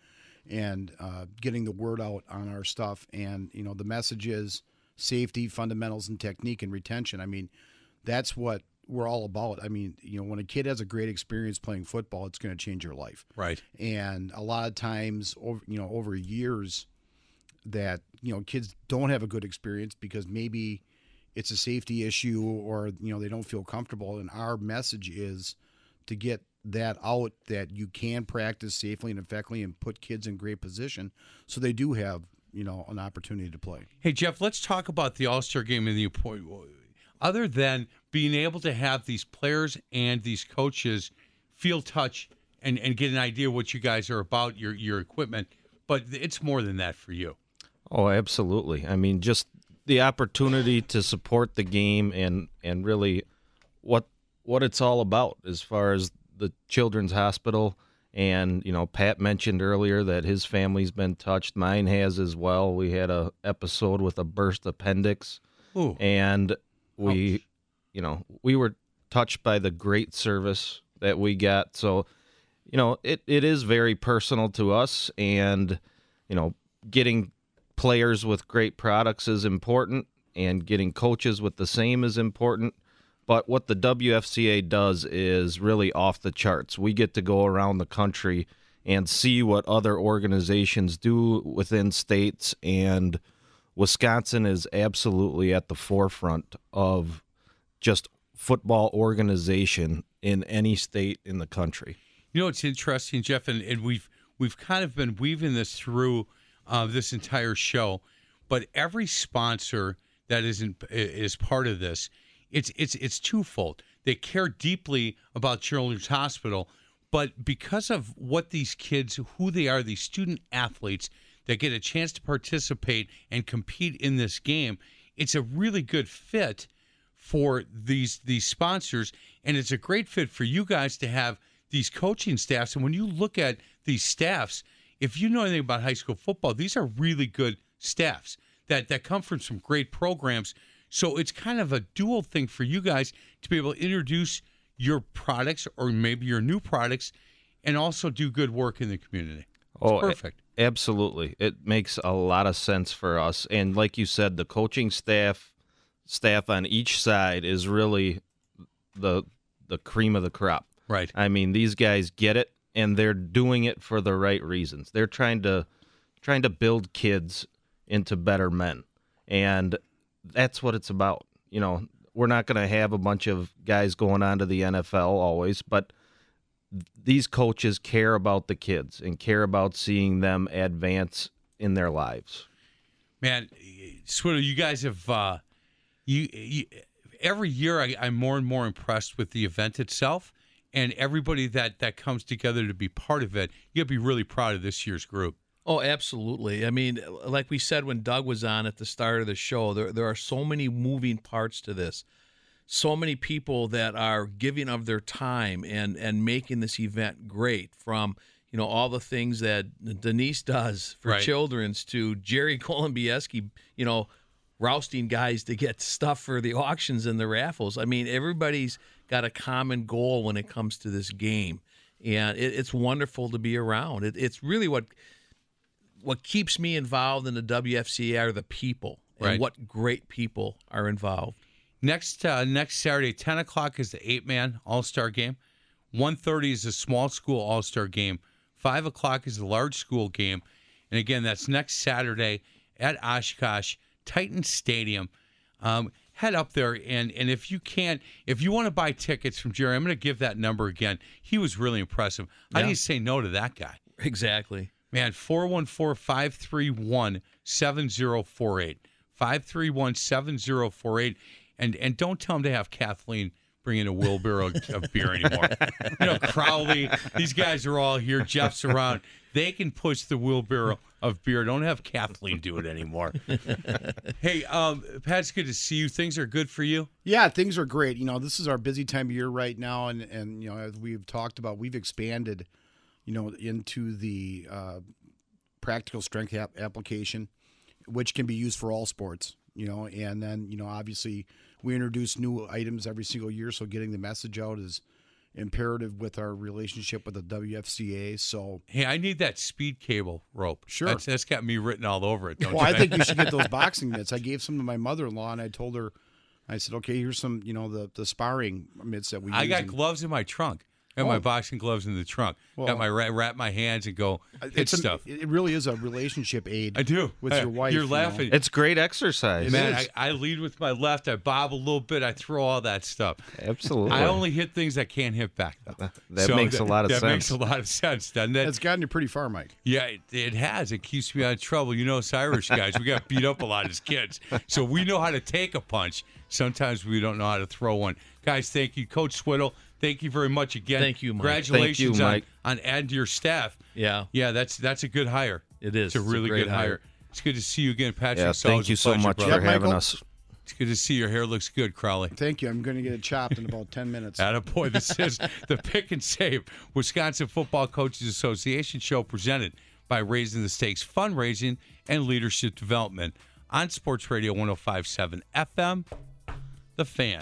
and uh, getting the word out on our stuff. And you know, the message is safety, fundamentals, and technique and retention. I mean, that's what we're all about. I mean, you know, when a kid has a great experience playing football, it's going to change your life. Right. And a lot of times, over you know, over years, that you know, kids don't have a good experience because maybe it's a safety issue or you know they don't feel comfortable. And our message is to get that out that you can practice safely and effectively and put kids in great position so they do have you know an opportunity to play. Hey, Jeff, let's talk about the All Star game and the point. Other than being able to have these players and these coaches feel touch and, and get an idea what you guys are about, your your equipment, but it's more than that for you. Oh, absolutely. I mean, just the opportunity to support the game and and really what what it's all about as far as the children's hospital. And you know Pat mentioned earlier that his family's been touched. Mine has as well. We had a episode with a burst appendix. Ooh. and we you know we were touched by the great service that we got. So you know it, it is very personal to us. And you know getting players with great products is important. And getting coaches with the same is important But what the WFCA does is really off the charts. We get to go around the country and see what other organizations do within states, and Wisconsin is absolutely at the forefront of just football organization in any state in the country. You know, it's interesting, Jeff, and, and we've we've kind of been weaving this through uh, this entire show, but every sponsor that isn't is part of this, it's it's it's twofold. They care deeply about Children's Hospital, but because of what these kids, who they are, these student athletes that get a chance to participate and compete in this game, it's a really good fit for these these sponsors, and it's a great fit for you guys to have these coaching staffs. And when you look at these staffs, if you know anything about high school football, these are really good staffs that that come from some great programs. So it's kind of a dual thing for you guys to be able to introduce your products or maybe your new products and also do good work in the community. It's Oh, a- perfect. absolutely. It makes a lot of sense for us. And like you said, the coaching staff staff on each side is really the the cream of the crop. Right. I mean, these guys get it and they're doing it for the right reasons. They're trying to trying to build kids into better men. And that's what it's about. You know, we're not going to have a bunch of guys going on to the NFL always, but these coaches care about the kids and care about seeing them advance in their lives. Man, Swiddle, you guys have uh, you, you every year I, I'm more and more impressed with the event itself and everybody that that comes together to be part of it. You got to be really proud of this year's group. Oh, absolutely. I mean, uh, like we said when Doug was on at the start of the show, there there are so many moving parts to this. So many people that are giving of their time and and making this event great from you know all the things that Denise does for Right. children's to Jerry *laughs* Kolombieski, you know, rousting guys to get stuff for the auctions and the raffles. I mean, everybody's got a common goal when it comes to this game, and it, it's wonderful to be around. It, it's really what what keeps me involved in the WFCA are the people, and Right. what great people are involved. Next uh, next Saturday, ten o'clock is the eight man All Star game. 1.30 is the small school All Star game. Five o'clock is the large school game, and again, that's next Saturday at Oshkosh Titan Stadium. Um, head up there and and if you can't, if you want to buy tickets from Jerry, I'm going to give that number again. He was really impressive. Yeah. you say no to that guy? Exactly. Man, 414 531 7048. 531 7048. And and don't tell him to have Kathleen bring in a wheelbarrow of beer anymore. You know, Crowley, these guys are all here. Jeff's around. They can push the wheelbarrow of beer. Don't have Kathleen do it anymore. hey, um, good to see you. Things are good for you. Yeah, things are great. You know, this is our busy time of year right now, and and you know, as we've talked about, we've expanded, you know, into the uh, practical strength app- application, which can be used for all sports. You know, and then you know, obviously, we introduce new items every single year, so getting the message out is imperative with our relationship with the WFCA. So, Hey, I need that speed cable rope. Sure. That's, that's got me written all over it. Don't well, you I think you should get *laughs* those boxing mitts. I gave some to my mother-in-law, and I told her, I said, okay, here's some, you know, the the sparring mitts that we. I got gloves in my trunk. Got my boxing gloves in the trunk. Well- got my wrap, wrap my hands and go hit It's an- stuff. it really is a relationship aid. I do. with Uh, your wife. You're you know. laughing. It's great exercise. Man, I, I lead with my left. I bob a little bit. I throw all that stuff. Absolutely. I only hit things I can't hit back. Though. That makes a lot of sense. that sense. makes a lot of sense, doesn't it? That's gotten you pretty far, Mike. Yeah, it, it has. It keeps me out of trouble. You know, us Irish guys, we got beat up a lot as kids. So we know how to take a punch. Sometimes we don't know how to throw one. Guys, thank you. Coach Swiddle, thank you very much again. Thank you, Mike. Congratulations Thank you, Mike. On, on adding to your staff. Yeah. Yeah, that's that's a good hire. It is. It's a It's a really great good hire. hire. It's good to see you again, Patrick. yeah, It's thank you a so pleasure, much brother. for Yeah, having Michael? us. It's good to see your hair looks good, Crowley. Thank you. I'm going to get it chopped in about 10 minutes. *laughs* Attaboy. This is the Pick and Save Wisconsin Football Coaches Association show presented by Raising the Stakes Fundraising and Leadership Development on Sports Radio 1057 FM. The Fan.